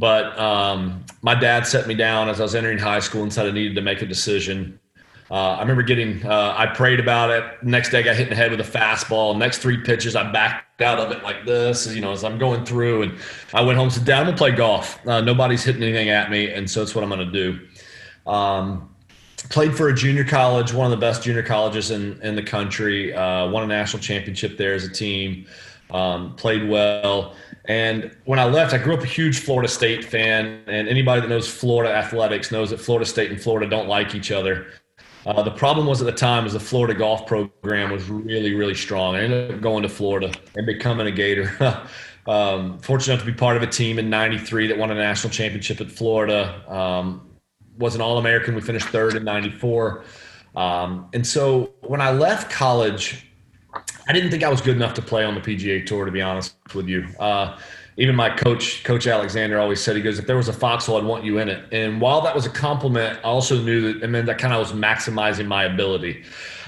but um, my dad set me down as I was entering high school and said I needed to make a decision. Uh, I remember getting, uh, I prayed about it. Next day, I got hit in the head with a fastball. Next three pitches, I backed out of it like this, you know, as I'm going through. And I went home and said, Dad, I'm going to play golf. Uh, nobody's hitting anything at me. And so it's what I'm going to do. Um, played for a junior college, one of the best junior colleges in, in the country. Uh, won a national championship there as a team. Um, played well. And when I left, I grew up a huge Florida State fan. And anybody that knows Florida athletics knows that Florida State and Florida don't like each other. Uh, the problem was at the time was the Florida golf program was really, really strong. I ended up going to Florida and becoming a Gator. (laughs) um, fortunate enough to be part of a team in '93 that won a national championship at Florida. Um, was an All-American. We finished third in '94. Um, and so when I left college, I didn't think I was good enough to play on the PGA Tour. To be honest with you, uh, even my coach, Coach Alexander, always said, he goes, if there was a foxhole, I'd want you in it. And while that was a compliment, I also knew that it meant that kind of was maximizing my ability.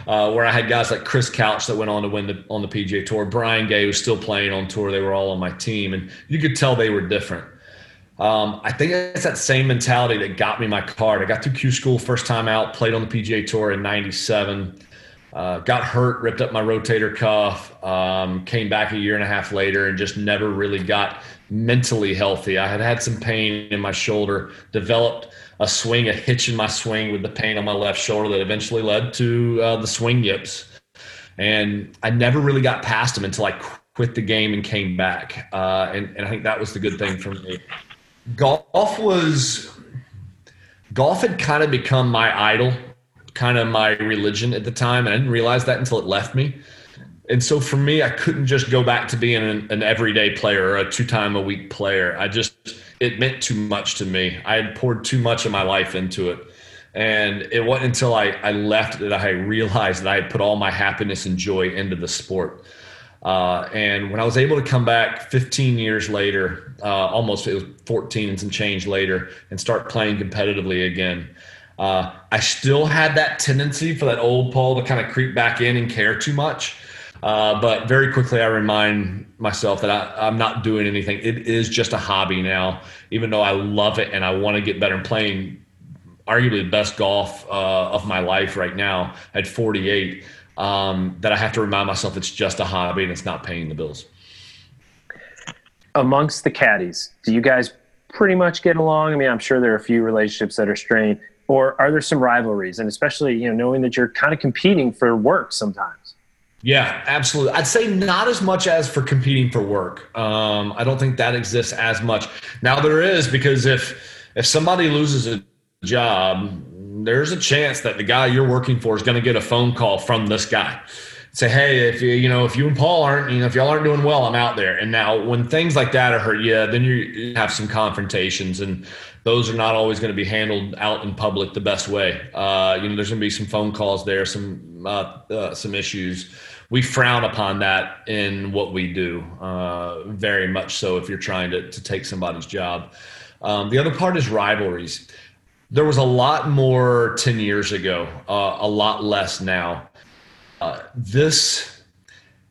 Uh, where I had guys like Chris Couch that went on to win the, on the PGA Tour, Brian Gay was still playing on tour. They were all on my team, and you could tell they were different. Um, I think it's that same mentality that got me my card. I got through Q school first time out, played on the PGA Tour in '97. Uh, got hurt, ripped up my rotator cuff, um, came back a year and a half later, and just never really got mentally healthy. I had had some pain in my shoulder, developed a swing, a hitch in my swing with the pain on my left shoulder that eventually led to uh, the swing yips. And I never really got past them until I quit the game and came back. Uh, and, and I think that was the good thing for me. Golf was, golf had kind of become my idol kind of my religion at the time, and I didn't realize that until it left me. And so for me, I couldn't just go back to being an, an everyday player or a two time a week player. I just it meant too much to me. I had poured too much of my life into it. And it wasn't until I, I left that I realized that I had put all my happiness and joy into the sport. Uh, and when I was able to come back 15 years later, uh, almost it was 14 and some change later, and start playing competitively again, uh, I still had that tendency for that old Paul to kind of creep back in and care too much. Uh, but very quickly, I remind myself that I, am not doing anything. It is just a hobby now, even though I love it and I want to get better. I'm playing arguably the best golf uh, of my life right now at 48. Um, that I have to remind myself it's just a hobby and it's not paying the bills. Amongst the caddies, do you guys pretty much get along? I mean, I'm sure there are a few relationships that are strained or are there some rivalries? And especially you know knowing that you're kind of competing for work sometimes. Yeah absolutely. I'd say not as much as for competing for work. Um, i don't think that exists as much. Now there is because if if somebody loses a job there's a chance that the guy you're working for is going to get a phone call from this guy. Say, hey, if you you know if you and Paul aren't you know if y'all aren't doing well, I'm out there. And now when things like that are hurt, yeah, then you have some confrontations, and those are not always going to be handled out in public the best way. Uh, you know, there's going to be some phone calls there, some uh, uh, some issues. We frown upon that in what we do, uh, very much so. If you're trying to to take somebody's job, um, the other part is rivalries. There was a lot more ten years ago, uh, a lot less now this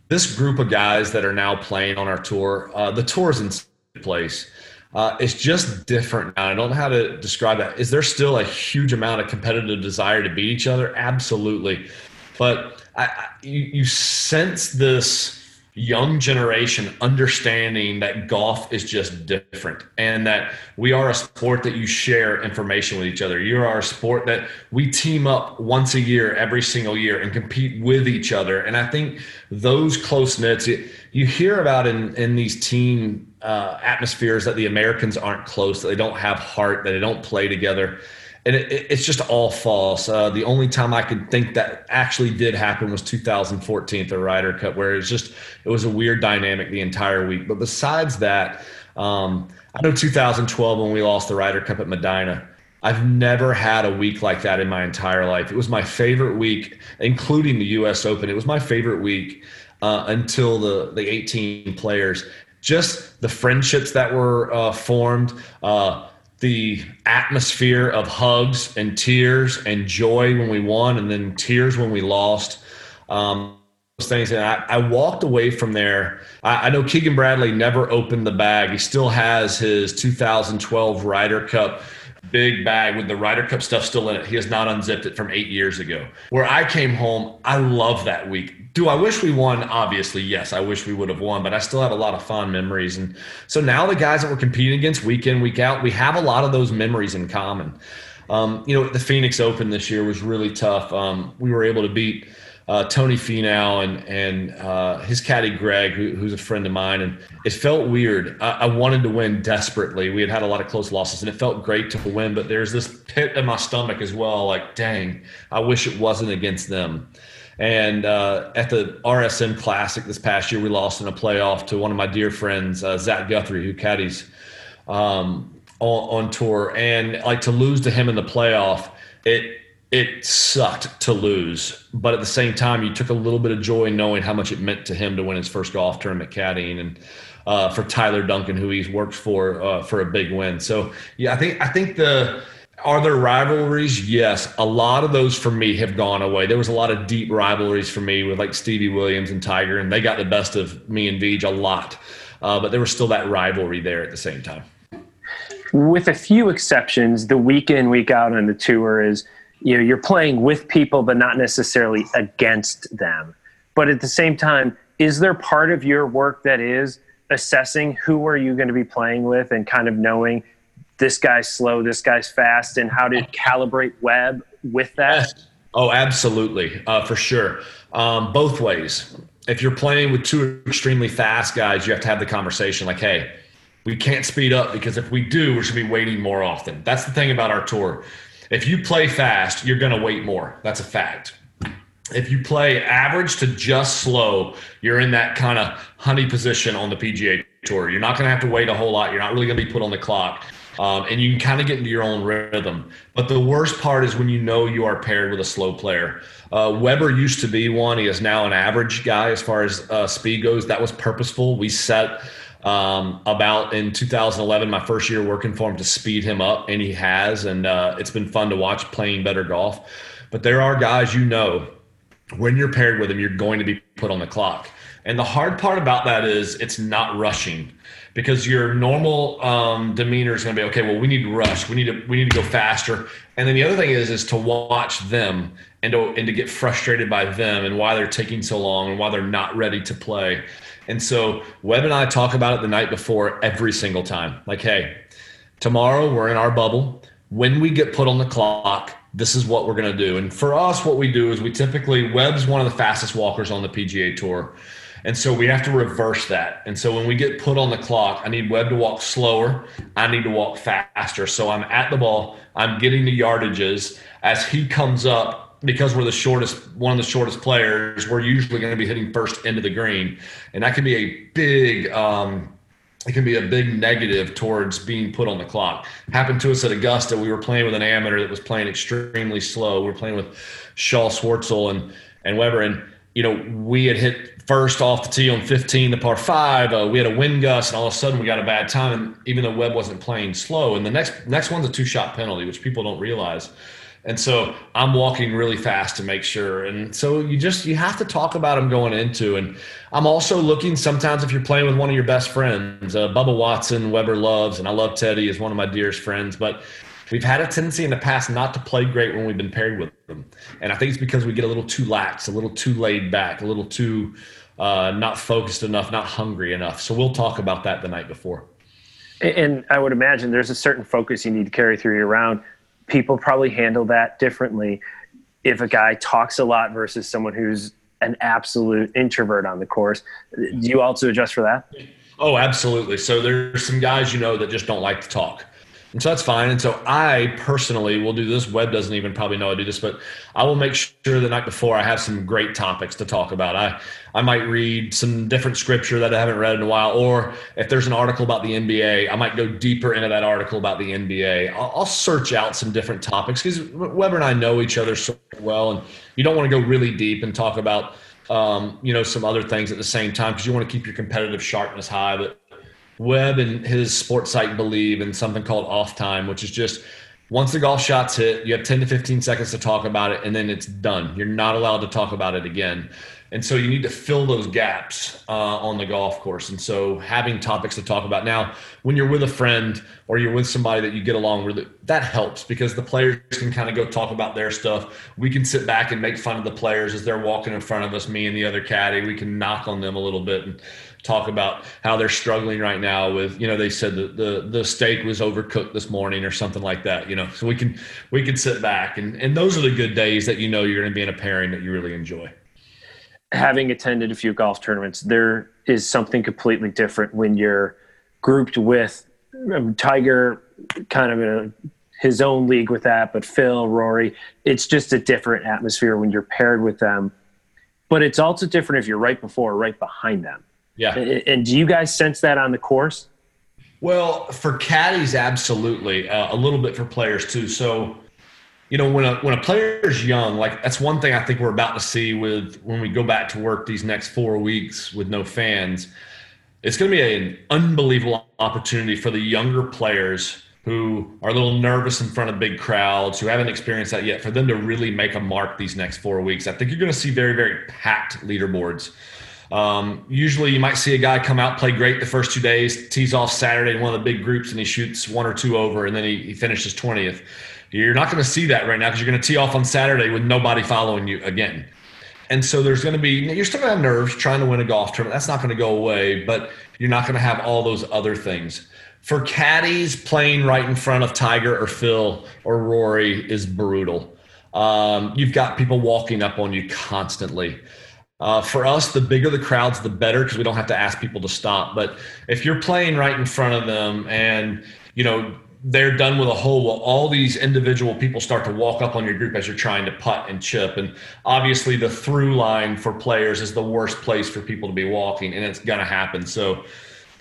this group of guys that are now playing on our tour, the tour is in place. Uh, it's just different now. I don't know how to describe that. Is there still a huge amount of competitive desire to beat each other? Absolutely, but I, I, you, you sense this young generation understanding that golf is just different and that we are a sport that you share information with each other. You are a sport that we team up once a year, every single year, and compete with each other. And I think those close knits, you hear about in, in these team uh, atmospheres that the Americans aren't close, that they don't have heart, that they don't play together and it, it's just all false. Uh, the only time I could think that actually did happen was 2014, the Ryder Cup, where it was just it was a weird dynamic the entire week. But besides that, um, I know 2012 when we lost the Ryder Cup at Medinah. I've never had a week like that in my entire life. It was my favorite week, including the U.S. Open. It was my favorite week uh, until the the 18 players. Just the friendships that were uh, formed. Uh, the atmosphere of hugs and tears and joy when we won and then tears when we lost. Um, those things. And I, I, walked away from there. I, I, know Keegan Bradley never opened the bag. He still has his 2012 Ryder Cup big bag with the Ryder Cup stuff still in it. He has not unzipped it from eight years ago. Where I came home, I love that week do I wish we won? Obviously, yes, I wish we would have won, but I still have a lot of fond memories. And so now the guys that we're competing against week in, week out, we have a lot of those memories in common. Um, you know, the Phoenix Open this year was really tough. Um, we were able to beat uh, Tony Finau and and uh, his caddy Greg, who, who's a friend of mine, and it felt weird. I, I, wanted to win desperately. We had had a lot of close losses, and it felt great to win. But there's this pit in my stomach as well. Like, dang, I wish it wasn't against them. And uh, at the RSM Classic this past year, we lost in a playoff to one of my dear friends, uh, Zach Guthrie, who caddies um, on, on, tour. And like to lose to him in the playoff, it it sucked to lose, but at the same time, you took a little bit of joy knowing how much it meant to him to win his first golf tournament caddying, and uh, for Tyler Duncan, who he's worked for uh, for a big win. So yeah, I think I think the are there rivalries? Yes, a lot of those for me have gone away. There was a lot of deep rivalries for me with like Stevie Williams and Tiger, and they got the best of me and Vij a lot, uh, but there was still that rivalry there at the same time. With a few exceptions, the week in week out on the tour is you know you're playing with people but not necessarily against them. But at the same time is there part of your work that is assessing who are you going to be playing with and kind of knowing this guy's slow this guy's fast and how to calibrate Webb with that? Oh absolutely. Uh, for sure. Um, both ways. If you're playing with two extremely fast guys you have to have the conversation like hey we can't speed up because if we do we should be waiting more often. That's the thing about our tour if you play fast, you're going to wait more. That's a fact. If you play average to just slow, you're in that kind of honey position on the PGA Tour. You're not going to have to wait a whole lot. You're not really going to be put on the clock. Um, and you can kind of get into your own rhythm. But the worst part is when you know you are paired with a slow player. Uh, Weber used to be one. He is now an average guy as far as uh, speed goes. That was purposeful. We set um, about in 2011, my first year working for him to speed him up, and he has. And uh, it's been fun to watch playing better golf. But there are guys you know when you're paired with him, you're going to be put on the clock. And the hard part about that is it's not rushing because your normal um, demeanor is going to be okay. Well, we need to rush. We need to we need to go faster. And then the other thing is is to watch them and to, and to get frustrated by them and why they're taking so long and why they're not ready to play. And so Webb and I talk about it the night before every single time. Like, hey, tomorrow we're in our bubble. When we get put on the clock, this is what we're going to do. And for us, what we do is we typically, Webb's one of the fastest walkers on the PGA Tour. And so we have to reverse that. And so when we get put on the clock, I need Webb to walk slower. I need to walk faster. So I'm at the ball, I'm getting the yardages. As he comes up, because we're the shortest, one of the shortest players, we're usually going to be hitting first into the green, and that can be a big. Um, it can be a big negative towards being put on the clock. Happened to us at Augusta. We were playing with an amateur that was playing extremely slow. We were playing with Charl Schwartzel and and Weber, and you know we had hit first off the tee on 15, the par five. Uh, we had a wind gust, and all of a sudden we got a bad time. And even though Webb wasn't playing slow, and the next next one's a two shot penalty, which people don't realize. And so I'm walking really fast to make sure. And so you just you have to talk about them going into. And I'm also looking sometimes if you're playing with one of your best friends, uh, Bubba Watson, Weber loves, and I love Teddy is one of my dearest friends. But we've had a tendency in the past not to play great when we've been paired with them. And I think it's because we get a little too lax, a little too laid back, a little too uh, not focused enough, not hungry enough. So we'll talk about that the night before. And I would imagine there's a certain focus you need to carry through your round people probably handle that differently if a guy talks a lot versus someone who's an absolute introvert on the course. Do you also adjust for that? Oh, absolutely. So there's some guys you know that just don't like to talk. And so that's fine. And so I personally will do this. Webb doesn't even probably know I do this, but I will make sure the night before I have some great topics to talk about. I, I might read some different scripture that I haven't read in a while, or if there's an article about the NBA, I might go deeper into that article about the NBA. I'll, I'll search out some different topics because Weber and I know each other so well, and you don't want to go really deep and talk about um, you know some other things at the same time because you want to keep your competitive sharpness high. But Webb and his sports site believe in something called off time, which is just once the golf shot's hit, you have 10 to 15 seconds to talk about it, and then it's done. You're not allowed to talk about it again. And so you need to fill those gaps uh, on the golf course. And so having topics to talk about. Now, when you're with a friend or you're with somebody that you get along with, that helps because the players can kind of go talk about their stuff. We can sit back and make fun of the players as they're walking in front of us, me and the other caddy. We can knock on them a little bit and talk about how they're struggling right now with, you know, they said that the, the steak was overcooked this morning or something like that, you know, so we can, we can sit back and, and those are the good days that, you know, you're going to be in a pairing that you really enjoy having attended a few golf tournaments, there is something completely different when you're grouped with um, Tiger, kind of in a, his own league with that, but Phil, Rory. It's just a different atmosphere when you're paired with them. But it's also different if you're right before or right behind them. Yeah. And, and do you guys sense that on the course? Well, for caddies, absolutely. Uh, a little bit for players too. So you know, when a when a player is young, like that's one thing I think we're about to see with when we go back to work these next four weeks with no fans. It's going to be an unbelievable opportunity for the younger players who are a little nervous in front of big crowds, who haven't experienced that yet, for them to really make a mark these next four weeks. I think you're going to see very, very packed leaderboards. Um, usually, you might see a guy come out, play great the first two days, tees off Saturday in one of the big groups, and he shoots one or two over, and then he, he finishes 20th. You're not going to see that right now because you're going to tee off on Saturday with nobody following you again. And so there's going to be, you're still going to have nerves trying to win a golf tournament. That's not going to go away, but you're not going to have all those other things. For caddies, playing right in front of Tiger or Phil or Rory is brutal. Um, you've got people walking up on you constantly. Uh, for us, the bigger the crowds, the better because we don't have to ask people to stop. But if you're playing right in front of them and, you know, they're done with a hole. Well, all these individual people start to walk up on your group as you're trying to putt and chip. And obviously, the through line for players is the worst place for people to be walking, and it's going to happen. So,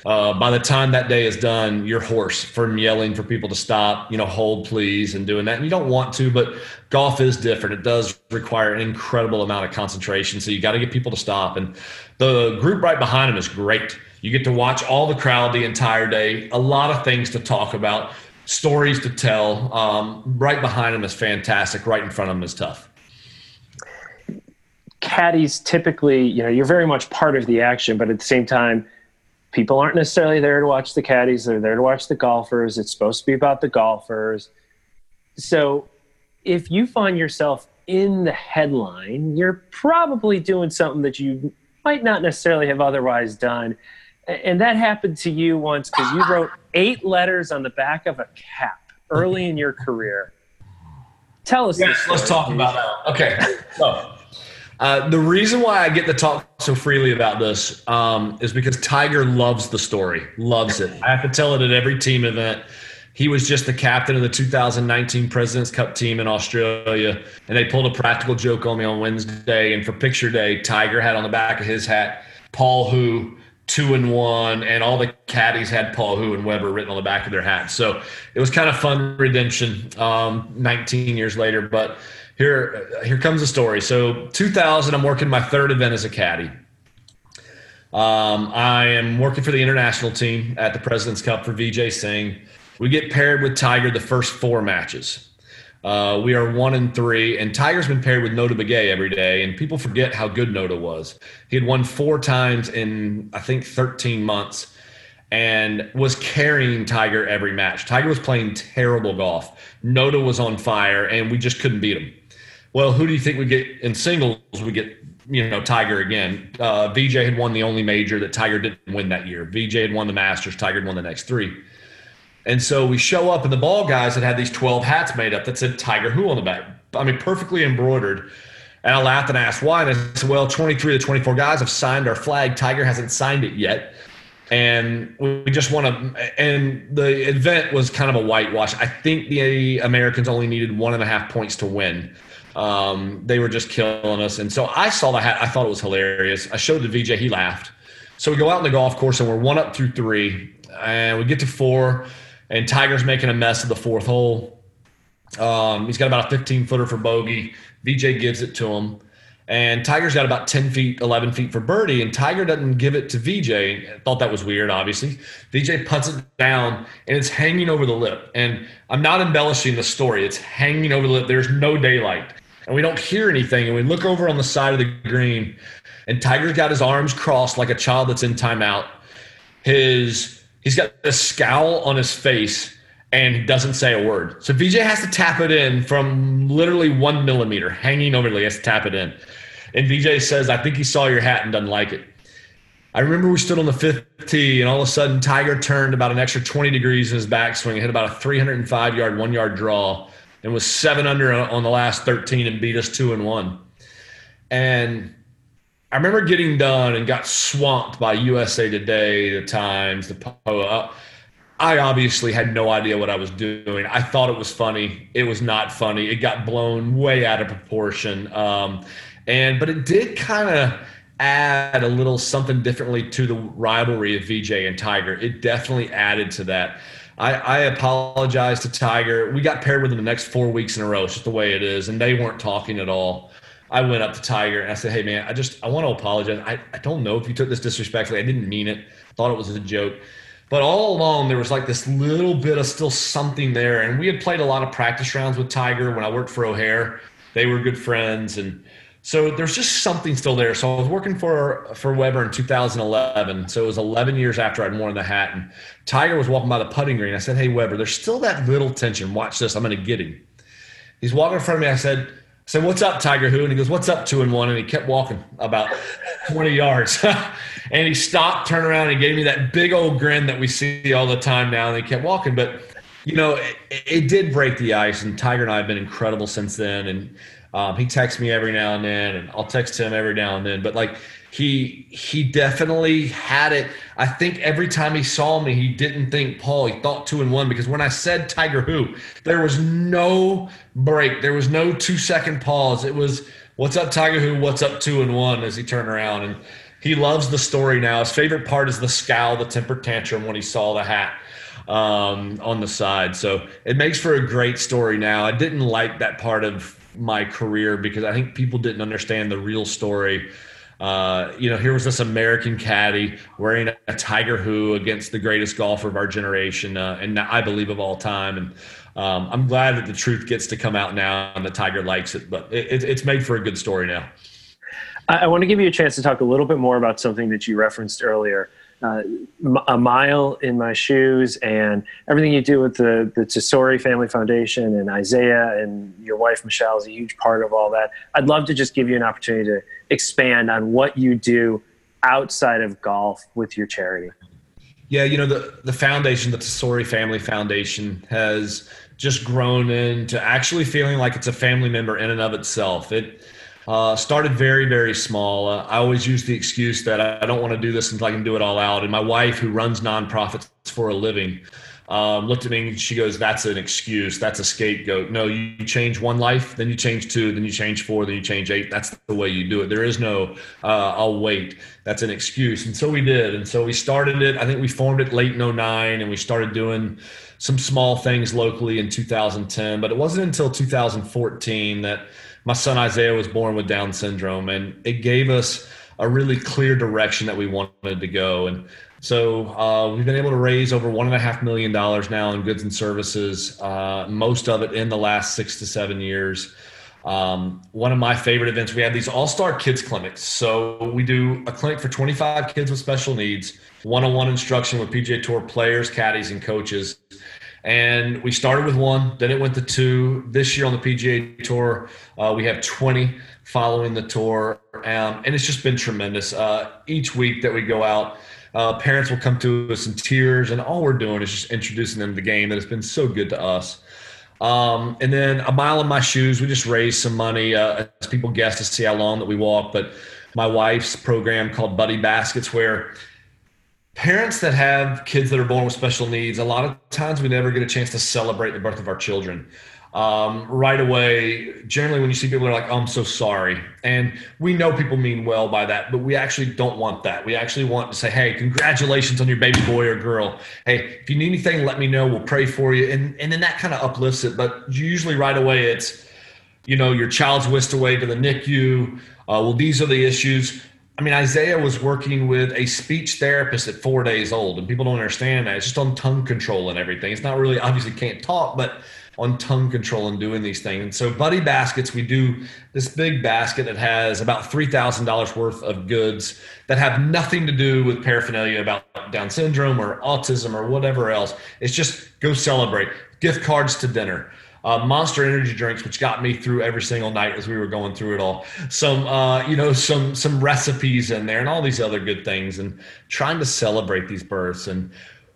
uh, by the time that day is done, you're hoarse from yelling for people to stop, you know, hold please, and doing that. And you don't want to, but golf is different. It does require an incredible amount of concentration. So you got to get people to stop. And the group right behind them is great. You get to watch all the crowd the entire day, a lot of things to talk about stories to tell. Um, right behind him is fantastic. Right in front of him is tough. Caddies typically, you know, you're very much part of the action, but at the same time, people aren't necessarily there to watch the caddies. They're there to watch the golfers. It's supposed to be about the golfers. So if you find yourself in the headline, you're probably doing something that you might not necessarily have otherwise done and that happened to you once because you wrote eight letters on the back of a cap early in your career. Tell us. Yes, let's talk please. about that. Okay, so uh, the reason why I get to talk so freely about this um, is because Tiger loves the story, loves it. I have to tell it at every team event. He was just the captain of the 2019 President's Cup team in Australia, and they pulled a practical joke on me on Wednesday. And for picture day, Tiger had on the back of his hat Paul Who two and one, and all the caddies had Paul Who and Weber written on the back of their hats. So it was kind of fun redemption. Um, 19 years later, but here here comes the story. So 2000, I'm working my third event as a caddy. Um, I am working for the international team at the President's Cup for Vijay Singh. We get paired with Tiger the first four matches. Uh, we are one and three, and Tiger's been paired with Notah Begay every day, and people forget how good Notah was. He had won four times in I think 13 months, and was carrying Tiger every match. Tiger was playing terrible golf. Notah was on fire, and we just couldn't beat him. Well, who do you think we get in singles? We get you know Tiger again. Uh, Vijay had won the only major that Tiger didn't win that year. VJ had won the Masters. Tiger won the next three. And so we show up, and the ball guys had had these 12 hats made up that said Tiger Who on the back. I mean, perfectly embroidered. And I laughed and asked why. And I said, well, 23 of the 24 guys have signed our flag. Tiger hasn't signed it yet. And we just want to, and the event was kind of a whitewash. I think the Americans only needed one and a half points to win. Um, they were just killing us. And so I saw the hat. I thought it was hilarious. I showed the VJ. He laughed. So we go out on the golf course and we're one up through three. And we get to four and Tiger's making a mess of the fourth hole. Um, he's got about a 15 footer for bogey. VJ gives it to him. And Tiger's got about 10 feet, 11 feet for birdie, and Tiger doesn't give it to VJ. Thought that was weird, obviously. VJ puts it down, and it's hanging over the lip. And I'm not embellishing the story. It's hanging over the lip. There's no daylight. And we don't hear anything. And we look over on the side of the green, and Tiger's got his arms crossed like a child that's in timeout. His He's got a scowl on his face and doesn't say a word. So VJ has to tap it in from literally one millimeter, hanging over. He has to tap it in. And VJ says, I think he saw your hat and doesn't like it. I remember we stood on the fifth tee, and all of a sudden, Tiger turned about an extra 20 degrees in his backswing and hit about a 305 yard, one yard draw, and was seven under on the last 13 and beat us two and one. And I remember getting done and got swamped by USA Today, the Times, the POA. I obviously had no idea what I was doing. I thought it was funny. It was not funny. It got blown way out of proportion. Um, and but it did kind of add a little something differently to the rivalry of VJ and Tiger. It definitely added to that. I, I apologized to Tiger. We got paired with him the next four weeks in a row. It's just the way it is, and they weren't talking at all. I went up to Tiger and I said, "Hey man, I just I want to apologize. I, I don't know if you took this disrespectfully. I didn't mean it. I thought it was a joke." But all along, there was like this little bit of still something there. And we had played a lot of practice rounds with Tiger when I worked for O'Hair. They were good friends. And so there's just something still there. So I was working for for Weber in 2011. So it was 11 years after I'd worn the hat. And Tiger was walking by the putting green. I said, Hey, Weber, there's still that little tension. Watch this. I'm going to get him. He's walking in front of me. I said, said, What's up, Tiger Who? And he goes, What's up, two and one? And he kept walking about 20 yards. (laughs) and he stopped, turned around, and gave me that big old grin that we see all the time now. And he kept walking. But, you know, it, it did break the ice. And Tiger and I have been incredible since then. And um, he texts me every now and then, and I'll text him every now and then. But, like, he he definitely had it. I think every time he saw me, he didn't think Paul. He thought two and one because when I said Tiger Who, there was no break. There was no two second pause. It was what's up Tiger Who, what's up two and one as he turned around and he loves the story now. His favorite part is the scowl, the temper tantrum when he saw the hat um, on the side. So it makes for a great story now. I didn't like that part of my career because I think people didn't understand the real story uh, you know, here was this American caddy wearing a Tiger Who against the greatest golfer of our generation, uh, and I believe of all time. And um, I'm glad that the truth gets to come out now, and the Tiger likes it. But it, it's made for a good story now. I want to give you a chance to talk a little bit more about something that you referenced earlier. Uh, a mile in my shoes and everything you do with the, the Tesori Family Foundation and Isaiah and your wife Michelle is a huge part of all that. I'd love to just give you an opportunity to expand on what you do outside of golf with your charity. Yeah, you know the the foundation, the Tesori Family Foundation, has just grown into actually feeling like it's a family member in and of itself. It uh, started very, very small. Uh, I always use the excuse that I, I don't want to do this until I can do it all out. And my wife, who runs nonprofits for a living, um, looked at me and she goes, That's an excuse. That's a scapegoat. No, you change one life, then you change two, then you change four, then you change eight. That's the way you do it. There is no, uh, I'll wait. That's an excuse. And so we did. And so we started it. I think we formed it late in 09 and we started doing some small things locally in 2010. But it wasn't until 2014 that my son Isaiah was born with Down syndrome. And it gave us a really clear direction that we wanted to go. And so uh, we've been able to raise over one and a half million dollars now in goods and services, uh, most of it in the last six to seven years. Um, one of my favorite events, we have these all-star kids clinics. So we do a clinic for 25 kids with special needs, one-on-one instruction with PGA Tour players, caddies, and coaches. And we started with one, then it went to two. This year on the PGA Tour, uh, we have 20 following the tour, um, and it's just been tremendous. Uh, each week that we go out, uh, parents will come to us in tears, and all we're doing is just introducing them to the game that has been so good to us. Um, and then a mile in my shoes, we just raised some money uh, as people guess to see how long that we walk. But my wife's program called Buddy Baskets, where parents that have kids that are born with special needs, a lot of times we never get a chance to celebrate the birth of our children um, right away, generally when you see people are like, oh, I'm so sorry. And we know people mean well by that, but we actually don't want that. We actually want to say, hey, congratulations on your baby boy or girl. Hey, if you need anything, let me know. We'll pray for you. And, and then that kind of uplifts it. But usually right away, it's, you know, your child's whisked away to the NICU. Uh, well, these are the issues. I mean, Isaiah was working with a speech therapist at four days old, and people don't understand that. It's just on tongue control and everything. It's not really obviously can't talk, but on tongue control and doing these things. And so, Buddy Baskets, we do this big basket that has about $3,000 worth of goods that have nothing to do with paraphernalia about Down syndrome or autism or whatever else. It's just go celebrate. Gift cards to dinner. Uh, monster energy drinks, which got me through every single night as we were going through it all. Some, uh, you know, some some recipes in there, and all these other good things, and trying to celebrate these births. And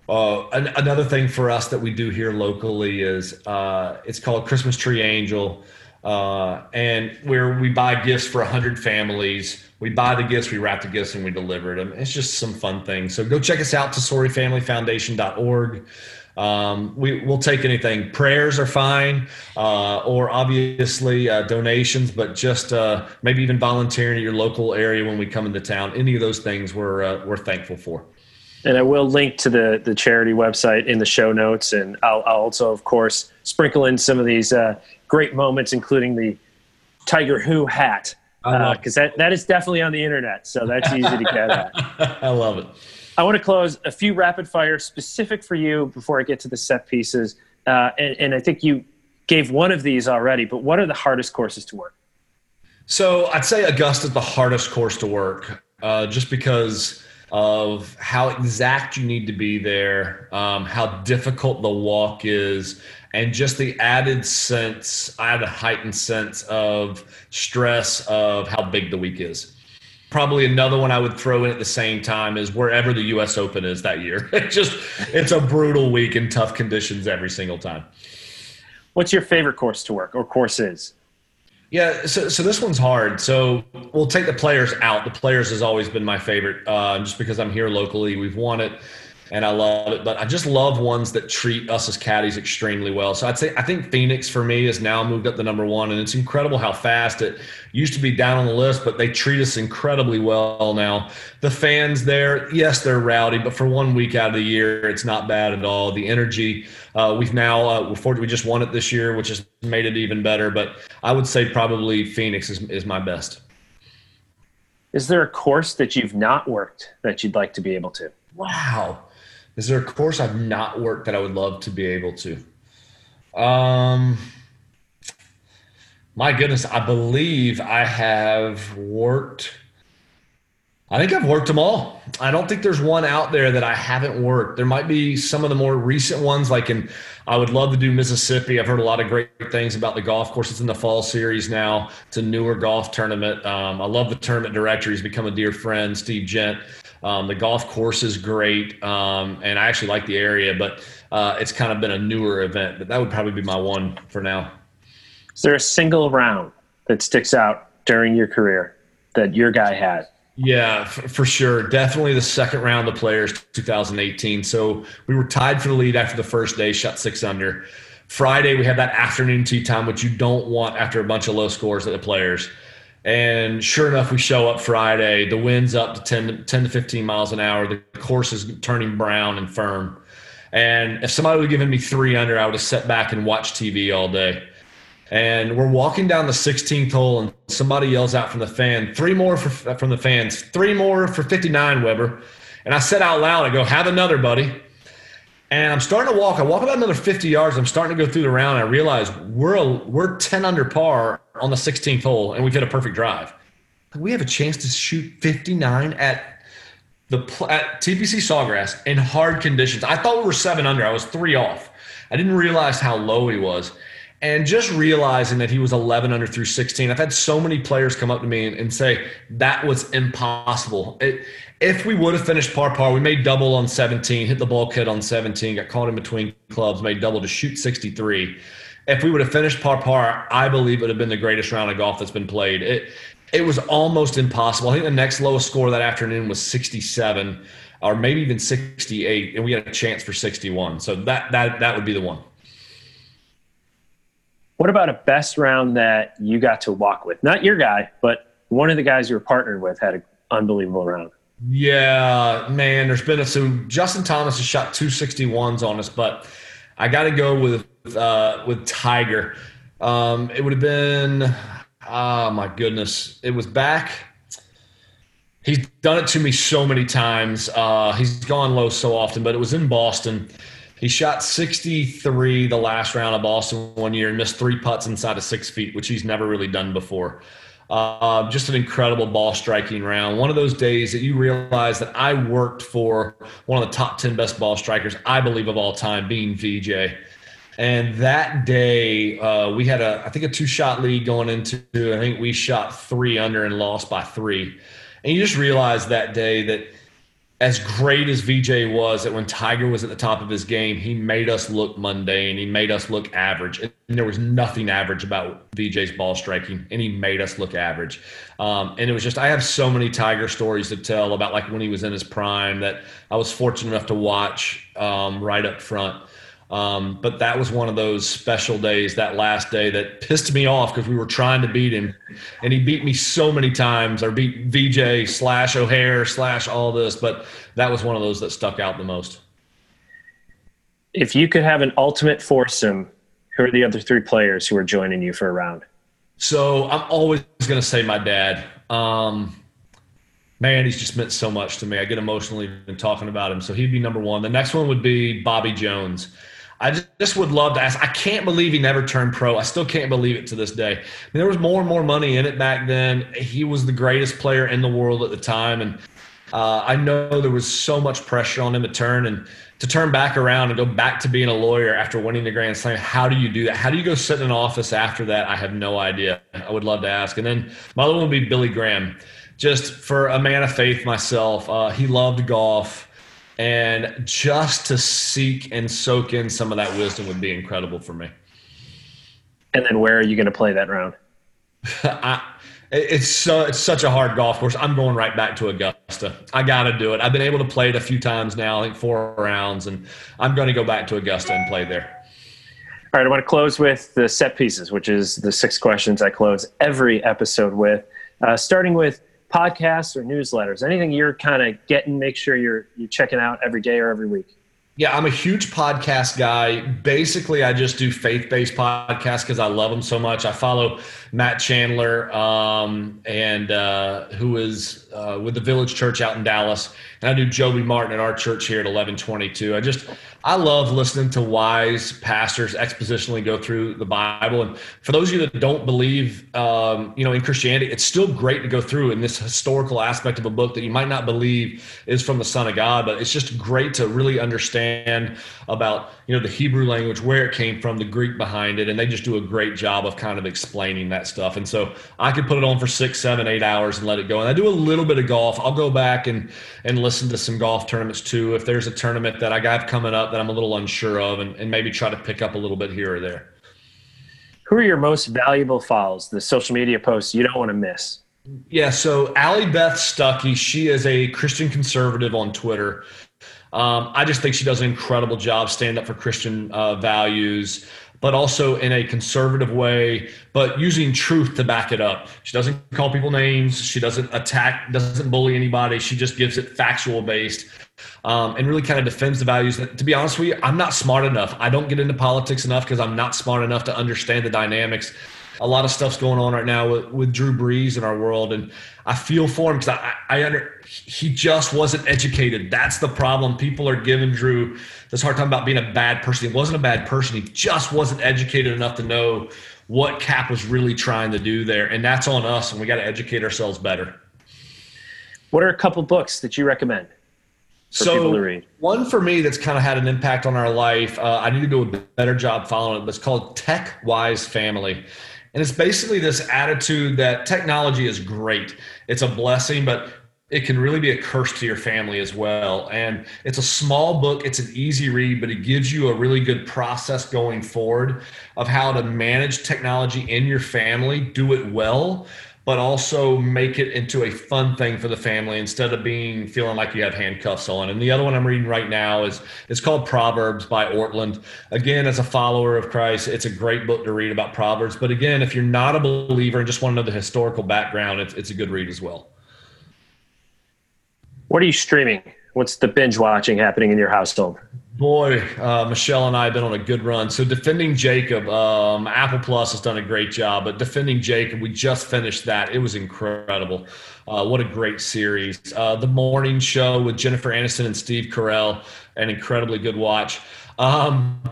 uh, an, another thing for us that we do here locally is uh, it's called Christmas Tree Angel, uh, and where we buy gifts for hundred families. We buy the gifts, we wrap the gifts, and we deliver them. It's just some fun things. So go check us out, TesoriFamilyFoundation.org. Um, we, will take anything. Prayers are fine, uh, or obviously uh, donations, but just uh, maybe even volunteering at your local area when we come into town. Any of those things we're uh, we're thankful for. And I will link to the the charity website in the show notes, and I'll, I'll also, of course, sprinkle in some of these uh, great moments, including the Tiger Who hat, because uh, that that is definitely on the internet, so that's easy to get at. (laughs) I love it. I want to close a few rapid fire specific for you before I get to the set pieces, uh, and, and I think you gave one of these already. But what are the hardest courses to work? So I'd say Augusta's the hardest course to work, uh, just because of how exact you need to be there, um, how difficult the walk is, and just the added sense, I had a heightened sense of stress of how big the week is. Probably another one I would throw in at the same time is wherever the U.S. Open is that year. (laughs) It just it's a brutal week in tough conditions every single time. What's your favorite course to work or courses? Yeah, so, so this one's hard. So we'll take the players out. The players has always been my favorite, uh, just because I'm here locally. We've won it, and I love it. But I just love ones that treat us as caddies extremely well. So I'd say I think Phoenix for me has now moved up to number one, and it's incredible how fast it used to be down on the list, but they treat us incredibly well now. The fans there, yes, they're rowdy, but for one week out of the year, it's not bad at all. The energy. Uh, we've now uh, we just won it this year, which has made it even better. But I would say probably Phoenix is is my best. Is there a course that you've not worked that you'd like to be able to? Wow. Is there a course I've not worked that I would love to be able to? Um, my goodness, I believe I have worked I think I've worked them all. I don't think there's one out there that I haven't worked. There might be some of the more recent ones, like in, I would love to do Mississippi. I've heard a lot of great things about the golf course. It's in the fall series now. It's a newer golf tournament. Um, I love the tournament director. He's become a dear friend, Steve Jent. Um, the golf course is great, um, and I actually like the area, but uh, it's kind of been a newer event. But that would probably be my one for now. Is there a single round that sticks out during your career that your guy had? Yeah, for, for, sure. Definitely the second round of players 2018. So we were tied for the lead after the first day, shot six under. Friday, we had that afternoon tee time, which you don't want after a bunch of low scores at the players. And sure enough, we show up Friday. The wind's up to 10, 10 to 15 miles an hour. The course is turning brown and firm. And if somebody would have given me three under, I would have sat back and watched TV all day and we're walking down the 16th hole and somebody yells out from the fan three more for, from the fans three more for 59 weber and i said out loud i go have another buddy and i'm starting to walk. I walk about another 50 yards. I'm starting to go through the round. I realize we're a, we're 10 under par on the 16th hole and we've hit a perfect drive. We have a chance to shoot 59 at the at tpc sawgrass in hard conditions? I thought we were seven under. I was three off. I didn't realize how low he was and just realizing that he was 11 under through 16 i've had so many players come up to me and, and say that was impossible. It, if we would have finished par par we made double on 17 hit the ball bulkhead on 17 got caught in between clubs made double to shoot 63 if we would have finished par par i believe it would have been the greatest round of golf that's been played. It, it was almost impossible. I think the next lowest score that afternoon was 67 or maybe even 68 and we had a chance for 61 so that that that would be the one what about a best round that you got to walk with? Not your guy, but one of the guys you were partnered with had an unbelievable round. Yeah, man. There's been a so Justin Thomas has shot two sixty ones on us, but I got to go with uh, with Tiger. Um, it would have been oh my goodness, it was back. He's done it to me so many times. Uh, he's gone low so often, but it was in Boston. He shot 63 the last round of Boston one year and missed three putts inside of six feet, which he's never really done before. Uh, just an incredible ball striking round. One of those days that you realize that I worked for one of the top 10 best ball strikers, I believe, of all time, being Vijay. And that day, uh, we had a, I think, a two shot lead going into, I think we shot three under and lost by three. And you just realize that day that as great as Vijay was, that when Tiger was at the top of his game, he made us look mundane. He made us look average. And there was nothing average about Vijay's ball striking, and he made us look average. Um, and it was just, I have so many Tiger stories to tell about like when he was in his prime that I was fortunate enough to watch um, right up front. Um, but that was one of those special days, that last day that pissed me off because we were trying to beat him. And he beat me so many times, or beat Vijay slash O'Hair slash all this. But that was one of those that stuck out the most. If you could have an ultimate foursome, who are the other three players who are joining you for a round? So I'm always going to say my dad. Um, man, he's just meant so much to me. I get emotional even talking about him. So he'd be number one. The next one would be Bobby Jones. I just would love to ask. I can't believe he never turned pro. I still can't believe it to this day. I mean, there was more and more money in it back then. He was the greatest player in the world at the time, and uh, I know there was so much pressure on him to turn and to turn back around and go back to being a lawyer after winning the Grand Slam. How do you do that? How do you go sit in an office after that? I have no idea. I would love to ask. And then my other one would be Billy Graham. Just for a man of faith myself, uh, he loved golf and just to seek and soak in some of that wisdom would be incredible for me. And then where are you going to play that round? (laughs) I, it's so it's such a hard golf course. I'm going right back to Augusta. I got to do it. I've been able to play it a few times now, I think four rounds, and I'm going to go back to Augusta and play there. All right, I want to close with the set pieces, which is the six questions I close every episode with. Uh, starting with podcasts or newsletters? Anything you're kind of getting, make sure you're you're checking out every day or every week. Yeah, I'm a huge podcast guy. Basically, I just do faith based podcasts because I love them so much. I follow Matt Chandler, um, and uh, who is uh, with the Village Church out in Dallas, and I do Joby Martin at our church here at 1122. I just I love listening to wise pastors expositionally go through the Bible. And for those of you that don't believe, um, you know, in Christianity, it's still great to go through in this historical aspect of a book that you might not believe is from the Son of God, but it's just great to really understand about, you know, the Hebrew language, where it came from, the Greek behind it, and they just do a great job of kind of explaining that stuff. And so I could put it on for six, seven, eight hours and let it go. And I do a little bit of golf. I'll go back and and listen to some golf tournaments too. If there's a tournament that I got coming up that I'm a little unsure of and, and maybe try to pick up a little bit here or there. Who are your most valuable follows, the social media posts you don't want to miss? Yeah, so Allie Beth Stuckey, she is a Christian conservative on Twitter. Um, I just think she does an incredible job stand up for Christian uh, values but also in a conservative way, but using truth to back it up. She doesn't call people names. She doesn't attack, doesn't bully anybody. She just gives it factual based um, and really kind of defends the values. That, to be honest with you, I'm not smart enough. I don't get into politics enough because I'm not smart enough to understand the dynamics a lot of stuff's going on right now with, with Drew Brees in our world, and I feel for him because I, I under he just wasn't educated. That's the problem. People are giving Drew this hard time about being a bad person. He wasn't a bad person. He just wasn't educated enough to know what Kap was really trying to do there, and that's on us. And we got to educate ourselves better. What are a couple books that you recommend? So one for me that's kind of had an impact on our life. Uh, I need to do a better job following it. But it's called Tech Wise Family and it's basically this attitude that technology is great. It's a blessing, but it can really be a curse to your family as well. And it's a small book, it's an easy read, but it gives you a really good process going forward of how to manage technology in your family, do it well, but also make it into a fun thing for the family instead of being feeling like you have handcuffs on. And the other one I'm reading right now is it's called Proverbs by Ortlund. Again, as a follower of Christ, it's a great book to read about Proverbs. But again, if you're not a believer and just want to know the historical background, it's, it's a good read as well. What are you streaming? What's the binge watching happening in your household? Boy, uh, Michelle and I have been on a good run. So defending Jacob, um, Apple Plus has done a great job. But defending Jacob, we just finished that. It was incredible. Uh, what a great series. Uh, the morning show with Jennifer Aniston and Steve Carell, an incredibly good watch. Um,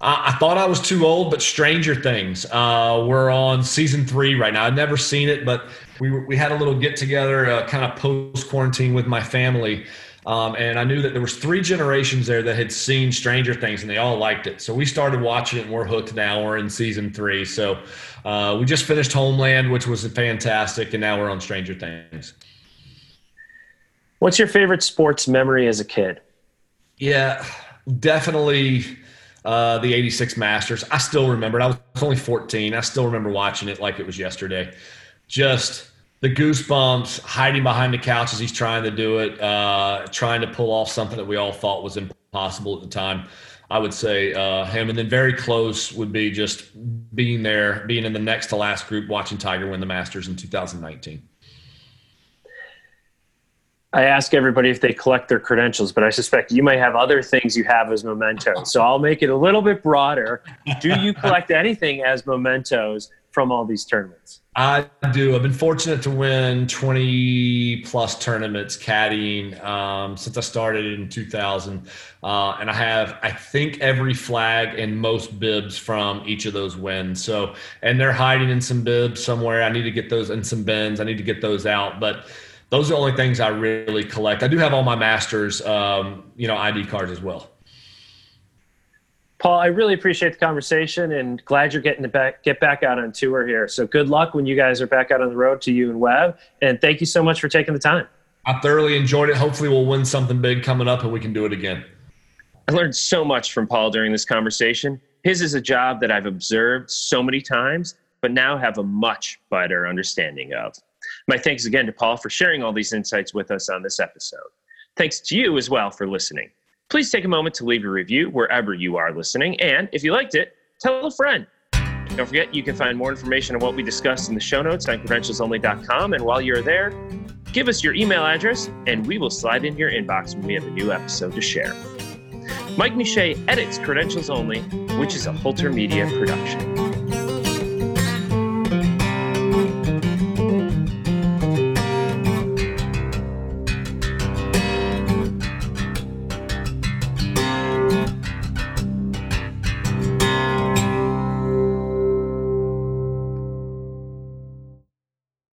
I, I, thought I was too old, but Stranger Things. Uh, we're on season three right now. I've never seen it, but we we had a little get together, uh, kind of post quarantine with my family um, and I knew that there was three generations there that had seen Stranger Things, and they all liked it. So we started watching it, and we're hooked now. We're in season three. So uh, we just finished Homeland, which was fantastic, and now we're on Stranger Things. What's your favorite sports memory as a kid? Yeah, definitely uh, the 86 Masters. I still remember it. I was only 14. I still remember watching it like it was yesterday. Just the goosebumps, hiding behind the couch as he's trying to do it, uh, trying to pull off something that we all thought was impossible at the time. I would say uh, him, and then very close would be just being there, being in the next to last group, watching Tiger win the Masters in 2019. I ask everybody if they collect their credentials, but I suspect you might have other things you have as mementos. So I'll make it a little bit broader. Do you collect anything as mementos from all these tournaments? I do. I've been fortunate to win 20 plus tournaments caddying um, since I started in 2000. Uh, and I have, I think, every flag and most bibs from each of those wins. So, and they're hiding in some bibs somewhere. I need to get those in some bins. I need to get those out. But those are the only things I really collect. I do have all my masters, um, you know, ID cards as well. Paul, I really appreciate the conversation and glad you're getting to back, get back out on tour here. So good luck when you guys are back out on the road to you and Webb. And thank you so much for taking the time. I thoroughly enjoyed it. Hopefully, we'll win something big coming up and we can do it again. I learned so much from Paul during this conversation. His is a job that I've observed so many times, but now have a much better understanding of. My thanks again to Paul for sharing all these insights with us on this episode. Thanks to you as well for listening. Please take a moment to leave a review wherever you are listening. And if you liked it, tell a friend. Don't forget, you can find more information on what we discussed in the show notes on credentialsonly.com. And while you're there, give us your email address and we will slide into your inbox when we have a new episode to share. Mike Miche edits Credentials Only, which is a Holter Media production.